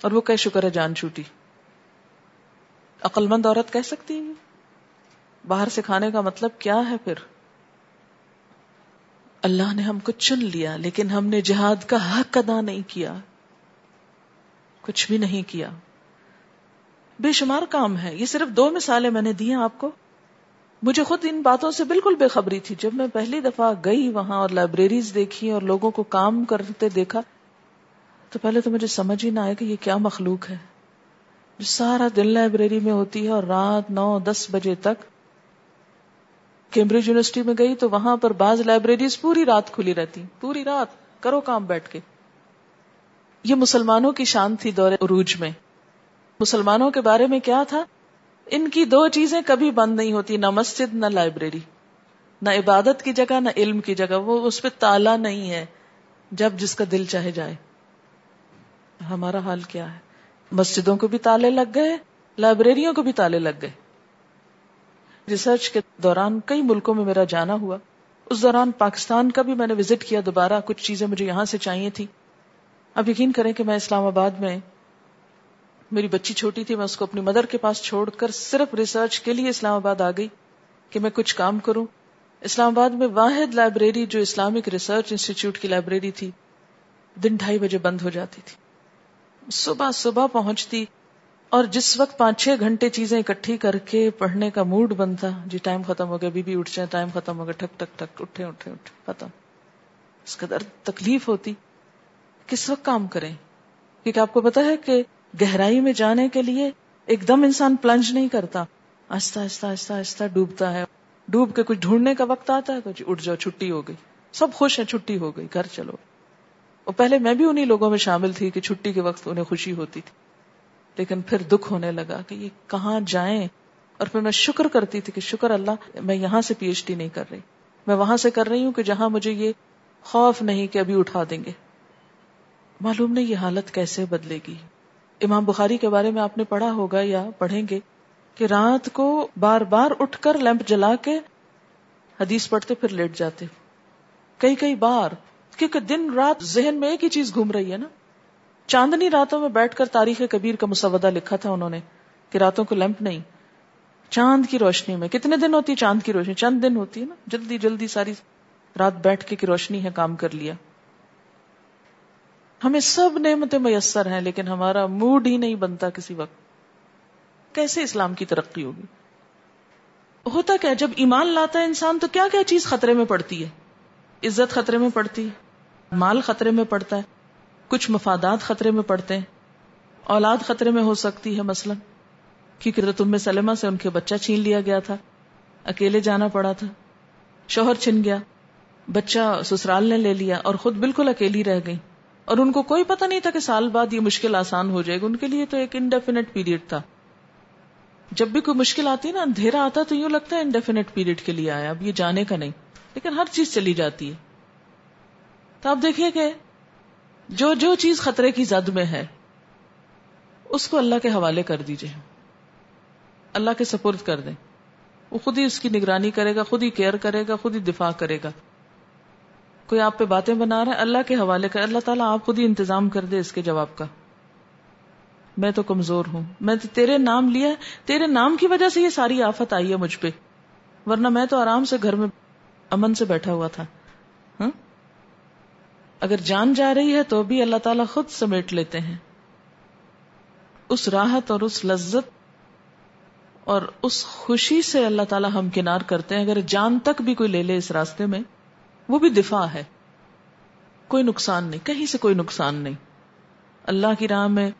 اور وہ کہ شکر ہے، جان چھوٹی۔ عقل مند عورت کہہ سکتی باہر سے کھانے کا مطلب کیا ہے پھر؟ اللہ نے ہم کو چن لیا، لیکن ہم نے جہاد کا حق ادا نہیں کیا۔ کچھ بھی نہیں کیا۔ بے شمار کام ہے۔ یہ صرف دو مثالیں میں نے دی ہیں آپ کو۔ مجھے خود ان باتوں سے بالکل بے خبری تھی۔ جب میں پہلی دفعہ گئی وہاں اور لائبریریز دیکھی اور لوگوں کو کام کرتے دیکھا، تو پہلے تو مجھے سمجھ ہی نہ آیا کہ یہ کیا مخلوق ہے۔ جو سارا دن لائبریری میں ہوتی ہے اور رات نو دس بجے تک کیمبرج یونیورسٹی میں گئی تو وہاں پر بعض لائبریریز پوری رات کھلی رہتی، پوری رات، کرو کام بیٹھ کے۔ یہ مسلمانوں کی شان تھی دور عروج میں۔ مسلمانوں کے بارے میں کیا تھا؟ ان کی دو چیزیں کبھی بند نہیں ہوتی، نہ مسجد، نہ لائبریری۔ نہ عبادت کی جگہ، نہ علم کی جگہ، وہ اس پہ تالا نہیں ہے، جب جس کا دل چاہے جائے۔ ہمارا حال کیا ہے؟ مسجدوں کو بھی تالے لگ گئے، لائبریریوں کو بھی تالے لگ گئے۔ ریسرچ کے دوران کئی ملکوں میں میرا جانا ہوا۔ اس دوران پاکستان کا بھی میں نے وزٹ کیا، دوبارہ کچھ چیزیں مجھے یہاں سے چاہیے تھی اب یقین کریں کہ میں اسلام آباد میں میری بچی چھوٹی تھی، میں اس کو اپنی مدر کے پاس چھوڑ کر صرف ریسرچ کے لیے اسلام آباد آ گئی کہ میں کچھ کام کروں۔ اسلام آباد میں واحد لائبریری جو اسلامک ریسرچ انسٹیٹیوٹ کی لائبریری تھی، دن ڈھائی بجے بند ہو جاتی تھی۔ صبح صبح پہنچتی اور جس وقت پانچ چھ گھنٹے چیزیں اکٹھی کر کے پڑھنے کا موڈ بنتا جی ٹائم ختم ہو گیا بی بی اٹھ جائے ٹائم ختم ہو گیا، ٹھک ٹک ٹک اٹھے اٹھے اٹھے، ختم۔ اس کا درد تکلیف ہوتی۔ کس وقت کام کریں؟ کیونکہ آپ کو پتا ہے کہ گہرائی میں جانے کے لیے ایک دم انسان پلنج نہیں کرتا۔ آہستہ آہستہ آہستہ آہستہ ڈوبتا ہے۔ ڈوب کے کچھ ڈھونڈنے کا وقت آتا ہے تو جی اٹھ جاؤ، چھٹی ہو گئی۔ سب خوش ہیں، چھٹی ہو گئی، گھر چلو۔ اور پہلے میں بھی انہیں لوگوں میں شامل تھی کہ چھٹی کے وقت انہیں خوشی ہوتی تھی۔ لیکن پھر دکھ ہونے لگا کہ یہ کہاں جائیں؟ اور پھر میں شکر کرتی تھی کہ شکر اللہ، میں یہاں سے پی ایچ ڈی نہیں کر رہی۔ میں وہاں سے کر رہی ہوں کہ جہاں مجھے یہ خوف نہیں کہ ابھی اٹھا دیں گے۔ معلوم نہیں یہ حالت کیسے بدلے گی۔ امام بخاری کے بارے میں آپ نے پڑھا ہوگا یا پڑھیں گے کہ رات کو بار بار اٹھ کر لیمپ جلا کے حدیث پڑھتے پھر لیٹ جاتے۔ کئی کئی بار، کیونکہ دن رات ذہن میں ایک ہی چیز گھوم رہی ہے نا۔ چاندنی راتوں میں بیٹھ کر تاریخ کبیر کا مسودہ لکھا تھا انہوں نے کہ راتوں کو لیمپ نہیں، چاند کی روشنی میں۔ کتنے دن ہوتی ہے چاند کی روشنی؟ چند دن ہوتی ہے نا۔ جلدی جلدی ساری رات بیٹھ کے کی روشنی ہے، کام کر لیا۔ ہمیں سب نعمتیں میسر ہیں، لیکن ہمارا موڈ ہی نہیں بنتا کسی وقت۔ کیسے اسلام کی ترقی ہوگی؟ ہوتا کیا، جب ایمان لاتا ہے انسان تو کیا کیا چیز خطرے میں پڑتی ہے؟ عزت خطرے میں پڑتی ہے، مال خطرے میں پڑتا ہے۔ کچھ مفادات خطرے میں پڑتے ہیں۔ اولاد خطرے میں ہو سکتی ہے مثلا، کیونکہ تم سلمہ سے ان کے بچہ چھین لیا گیا تھا، اکیلے جانا پڑا تھا، شوہر چھن گیا، بچہ سسرال نے لے لیا اور خود بالکل اکیلی رہ گئی۔ اور ان کو کوئی پتہ نہیں تھا کہ سال بعد یہ مشکل آسان ہو جائے گا۔ ان کے لیے تو ایک انڈیفینٹ پیریڈ تھا۔ جب بھی کوئی مشکل آتی ہے نا، اندھیرا آتا تو یوں لگتا ہے انڈیفینٹ پیریڈ کے لیے آیا، اب یہ جانے کا نہیں۔ لیکن ہر چیز چلی جاتی ہے۔ تو آپ دیکھیے کہ جو جو چیز خطرے کی زد میں ہے، اس کو اللہ کے حوالے کر دیجیے اللہ کے سپرد کر دیں۔ وہ خود ہی اس کی نگرانی کرے گا، خود ہی کیئر کرے گا، خود ہی دفاع کرے گا۔ کوئی آپ پہ باتیں بنا رہا ہے، اللہ کے حوالے کر، اللہ تعالیٰ آپ خود ہی انتظام کر دے اس کے جواب کا۔ میں تو کمزور ہوں۔ میں تو تیرے نام لیا تیرے نام کی وجہ سے یہ ساری آفت آئی ہے مجھ پہ۔ ورنہ میں تو آرام سے گھر میں امن سے بیٹھا ہوا تھا۔ ہاں؟ اگر جان جا رہی ہے تو بھی اللہ تعالیٰ خود سمیٹ لیتے ہیں۔ اس راحت اور اس لذت اور اس خوشی سے اللہ تعالیٰ ہم کنار کرتے ہیں۔ اگر جان تک بھی کوئی لے لے اس راستے میں، وہ بھی دفاع ہے۔ کوئی نقصان نہیں، کہیں سے کوئی نقصان نہیں۔ اللہ کی راہ میں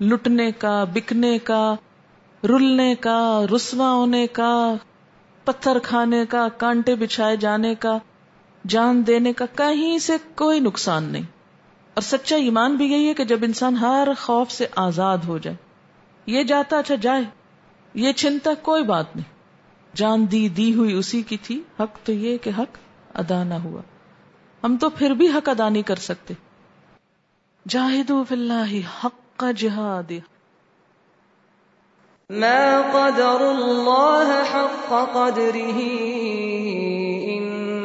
لٹنے کا، بکنے کا، رلنے کا رسوا ہونے کا، پتھر کھانے کا، کانٹے بچھائے جانے کا جان دینے کا کہیں سے کوئی نقصان نہیں۔ اور سچا ایمان بھی یہی ہے کہ جب انسان ہر خوف سے آزاد ہو جائے، یہ جاتا اچھا جائے، یہ چنتا کوئی بات نہیں۔ جان دی دی ہوئی اسی کی تھی، حق تو یہ کہ حق ادا نہ ہوا۔ ہم تو پھر بھی حق ادا نہیں کر سکتے۔ جاہدو فی اللہ حق کا جہاد ما قدر اللہ حق قدره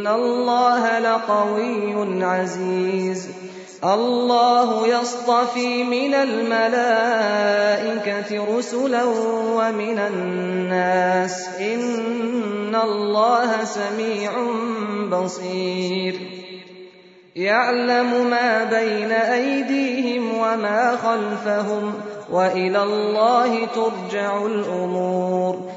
ان اللہ لقوی عزیز الله يصطفي من الملائكة رسلا ومن الناس. إن الله سميع بصير. يعلم ما بين أيديهم وما خلفهم وإلى الله ترجع الأمور.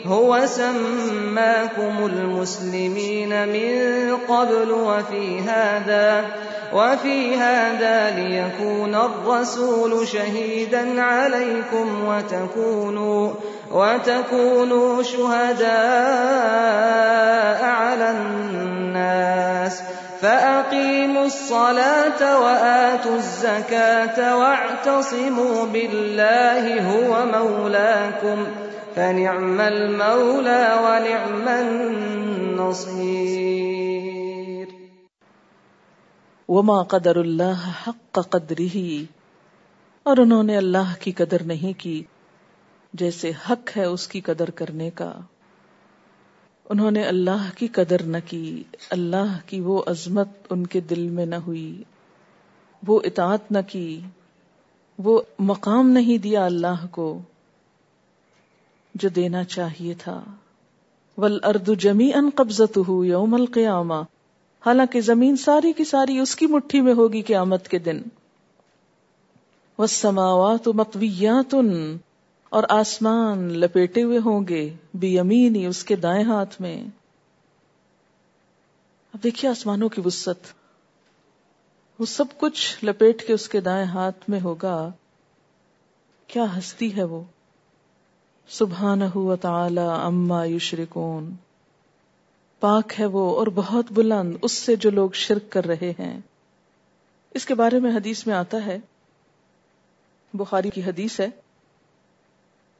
هو سماكم المسلمين من قبل وفي هذا وفي هذا ليكون الرسول شهيدا عليكم وتكونوا وتكونوا شهداء على الناس. فأقيموا الصلاة وآتوا الزكاة واعتصموا بالله هو مولاكم. فنعم المولى ونعم النصير. وما قدر اللہ حق قدر ہی اور انہوں نے اللہ کی قدر نہیں کی، جیسے حق ہے اس کی قدر کرنے کا۔ انہوں نے اللہ کی قدر نہ کی، اللہ کی وہ عظمت ان کے دل میں نہ ہوئی۔ وہ اطاعت نہ کی، وہ مقام نہیں دیا اللہ کو۔ جو دینا چاہیے تھا۔ ول ارد جمی ان قبضت ہو یوم القیامہ حالانکہ زمین ساری کی ساری اس کی مٹھی میں ہوگی قیامت کے دن۔ والسماوات مطویات اور آسمان لپیٹے ہوئے ہوں گے بے یمینی اس کے دائیں ہاتھ میں۔ اب دیکھیے آسمانوں کی وسط وہ سب کچھ لپیٹ کے اس کے دائیں ہاتھ میں ہوگا۔ کیا ہستی ہے وہ۔ سبحانہ و تعالی اما یشرکون۔ پاک ہے وہ اور بہت بلند، اس سے جو لوگ شرک کر رہے ہیں۔ اس کے بارے میں حدیث میں آتا ہے، بخاری کی حدیث ہے،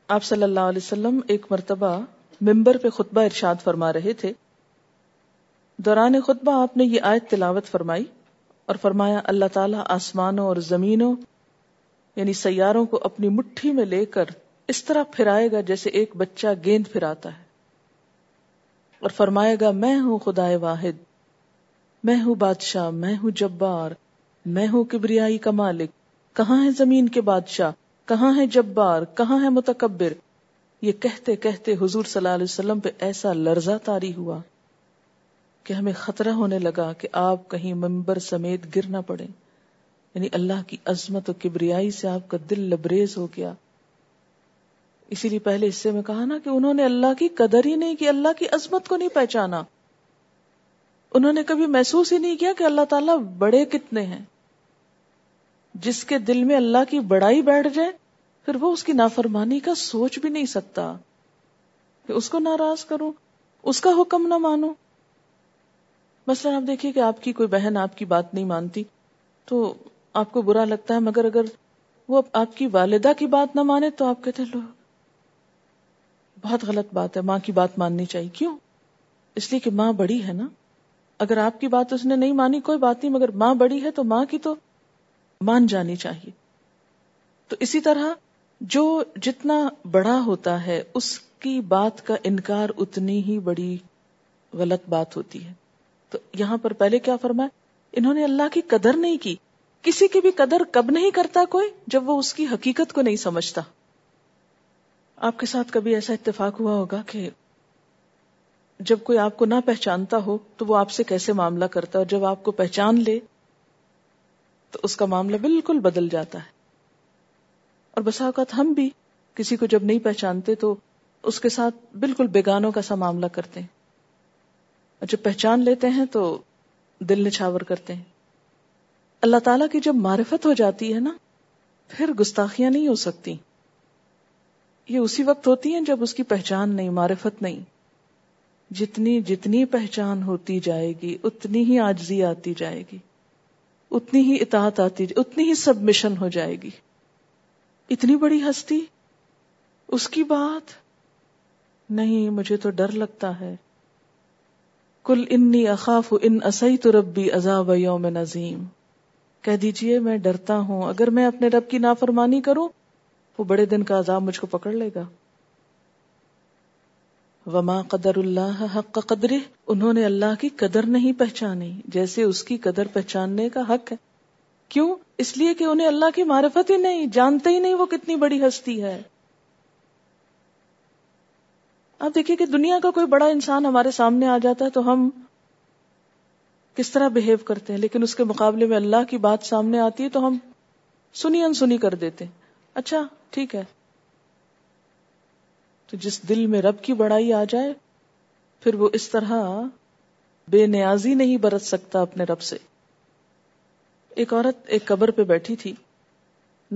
آپ صلی اللہ علیہ وسلم ایک مرتبہ ممبر پہ خطبہ ارشاد فرما رہے تھے۔ دوران خطبہ آپ نے یہ آیت تلاوت فرمائی اور فرمایا، اللہ تعالیٰ آسمانوں اور زمینوں یعنی سیاروں کو اپنی مٹھی میں لے کر اس طرح پھرائے گا جیسے ایک بچہ گیند پھراتا ہے اور فرمائے گا، میں ہوں خدا واحد، میں ہوں بادشاہ، میں ہوں جبار، میں ہوں کبریائی کا مالک۔ کہاں ہے زمین کے بادشاہ؟ کہاں ہے جبار؟ کہاں ہے متکبر؟ یہ کہتے کہتے حضور صلی اللہ علیہ وسلم پہ ایسا لرزہ تاری ہوا کہ ہمیں خطرہ ہونے لگا کہ آپ کہیں ممبر سمیت گر نہ پڑے یعنی اللہ کی عظمت و کبریائی سے آپ کا دل لبریز ہو گیا۔ اسی لیے پہلے حصے میں کہا نا کہ انہوں نے اللہ کی قدر ہی نہیں کی، اللہ کی عظمت کو نہیں پہچانا۔ انہوں نے کبھی محسوس ہی نہیں کیا کہ اللہ تعالیٰ بڑے کتنے ہیں۔ جس کے دل میں اللہ کی بڑائی بیٹھ جائے، پھر وہ اس کی نافرمانی کا سوچ بھی نہیں سکتا کہ اس کو ناراض کروں، اس کا حکم نہ مانو مثلا آپ دیکھیے کہ آپ کی کوئی بہن آپ کی بات نہیں مانتی، تو آپ کو برا لگتا ہے، مگر اگر وہ آپ کی والدہ کی بات نہ مانے تو آپ کہتے لو بہت غلط بات ہے، ماں کی بات ماننی چاہیے۔ کیوں؟ اس لیے کہ ماں بڑی ہے نا۔ اگر آپ کی بات اس نے نہیں مانی، کوئی بات نہیں، مگر ماں بڑی ہے تو ماں کی تو مان جانی چاہیے۔ تو اسی طرح جو جتنا بڑا ہوتا ہے، اس کی بات کا انکار اتنی ہی بڑی غلط بات ہوتی ہے۔ تو یہاں پر پہلے کیا فرمایا؟ انہوں نے اللہ کی قدر نہیں کی۔ کسی کی بھی قدر کب نہیں کرتا کوئی جب وہ اس کی حقیقت کو نہیں سمجھتا۔ آپ کے ساتھ کبھی ایسا اتفاق ہوا ہوگا کہ جب کوئی آپ کو نہ پہچانتا ہو تو وہ آپ سے کیسے معاملہ کرتا ہے اور جب آپ کو پہچان لے تو اس کا معاملہ بالکل بدل جاتا ہے۔ اور بسا اوقات ہم بھی کسی کو جب نہیں پہچانتے تو اس کے ساتھ بالکل بیگانوں کا سا معاملہ کرتے ہیں۔ اور جب پہچان لیتے ہیں تو دل نچھاور کرتے ہیں۔ اللہ تعالیٰ کی جب معرفت ہو جاتی ہے نا، پھر گستاخیاں نہیں ہو سکتی۔ یہ اسی وقت ہوتی ہیں جب اس کی پہچان نہیں، معرفت نہیں۔ جتنی جتنی پہچان ہوتی جائے گی، اتنی ہی آجزی آتی جائے گی۔ اتنی ہی اطاعت آتی جائے، اتنی ہی سبمشن ہو جائے گی۔ اتنی بڑی ہستی؟ اس کی بات؟ نہیں، مجھے تو ڈر لگتا ہے۔ کل انی اخاف ان اسی تو ربی عذاب یوم نظیم۔ کہہ دیجیے، میں ڈرتا ہوں۔ اگر میں اپنے رب کی نافرمانی کروں وہ بڑے دن کا عذاب مجھ کو پکڑ لے گا۔ وما قدر اللہ حق قدر انہوں نے اللہ کی قدر نہیں پہچانی، جیسے اس کی قدر پہچاننے کا حق ہے۔ کیوں؟ اس لیے کہ انہیں اللہ کی معرفت ہی نہیں، جانتے ہی نہیں وہ کتنی بڑی ہستی ہے۔ آپ دیکھیے کہ دنیا کا کوئی بڑا انسان ہمارے سامنے آ جاتا ہے تو ہم کس طرح بہیو کرتے ہیں، لیکن اس کے مقابلے میں اللہ کی بات سامنے آتی ہے تو ہم سنی انسنی کر دیتے اچھا ٹھیک ہے۔ تو جس دل میں رب کی بڑائی آ جائے، پھر وہ اس طرح بے نیازی نہیں برت سکتا اپنے رب سے۔ ایک عورت ایک قبر پہ بیٹھی تھی۔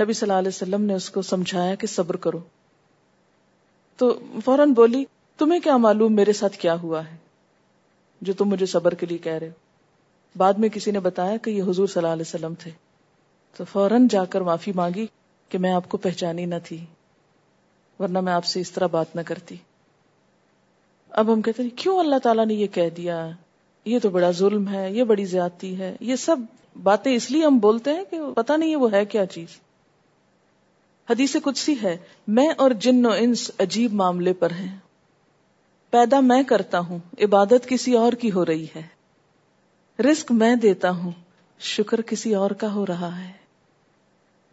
نبی صلی اللہ علیہ وسلم نے اس کو سمجھایا کہ صبر کرو۔ تو فوراً بولی، تمہیں کیا معلوم میرے ساتھ کیا ہوا ہے؟ جو تم مجھے صبر کے لیے کہہ رہے ہو۔ بعد میں کسی نے بتایا کہ یہ حضور صلی اللہ علیہ وسلم تھے۔ تو فوراً جا کر معافی مانگی۔ کہ میں آپ کو پہچانی نہ تھی، ورنہ میں آپ سے اس طرح بات نہ کرتی۔ اب ہم کہتے ہیں، کیوں اللہ تعالیٰ نے یہ کہہ دیا؟ یہ تو بڑا ظلم ہے، یہ بڑی زیادتی ہے، یہ سب باتیں اس لیے ہم بولتے ہیں کہ پتا نہیں ہے وہ ہے کیا چیز۔ حدیث قدسی ہے، میں اور جن و انس عجیب معاملے پر ہیں۔ پیدا میں کرتا ہوں، عبادت کسی اور کی ہو رہی ہے۔ رزق میں دیتا ہوں، شکر کسی اور کا ہو رہا ہے۔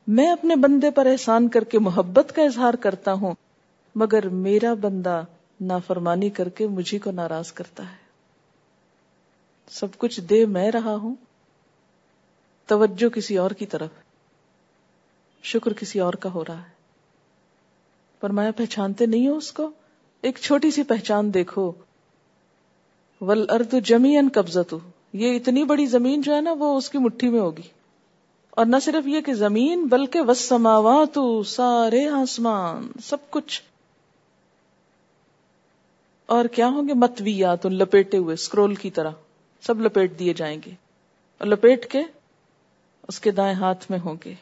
میں اپنے بندے پر احسان کر کے محبت کا اظہار کرتا ہوں، مگر میرا بندہ نافرمانی کر کے مجھے کو ناراض کرتا ہے۔ سب کچھ دے میں رہا ہوں۔ توجہ کسی اور کی طرف۔ شکر کسی اور کا ہو رہا ہے۔ پر میں پہچانتے نہیں ہوں اس کو۔ ایک چھوٹی سی پہچان دیکھو۔ ول ارد جمی ان قبضت یہ اتنی بڑی زمین جو ہے نا، وہ اس کی مٹھی میں ہوگی۔ اور نہ صرف یہ کہ زمین، بلکہ وسماوات سارے آسمان، سب کچھ۔ اور کیا ہوں گے؟ متویات لپیٹے ہوئے اسکرول کی طرح۔ سب لپیٹ دیے جائیں گے۔ اور لپیٹ کے؟ اس کے دائیں ہاتھ میں ہوں گے۔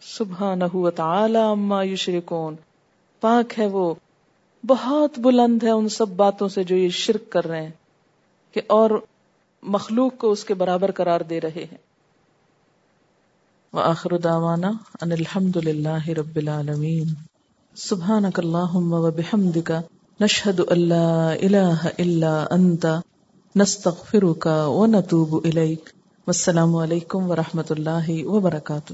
سبحانہ تعالی اما یشرکون۔ پاک ہے وہ۔ بہت بلند ہے ان سب باتوں سے جو یہ شرک کر رہے ہیں کہ اور مخلوق کو اس کے برابر قرار دے رہے ہیں۔ وآخر دعوانا ان الحمد للہ رب العالمين سبحانك اللهم وبحمدك نشهد ان لا الہ الا انت، نستغفرک و نتوب الیک. والسلام علیکم ورحمۃ اللہ وبرکاتہ.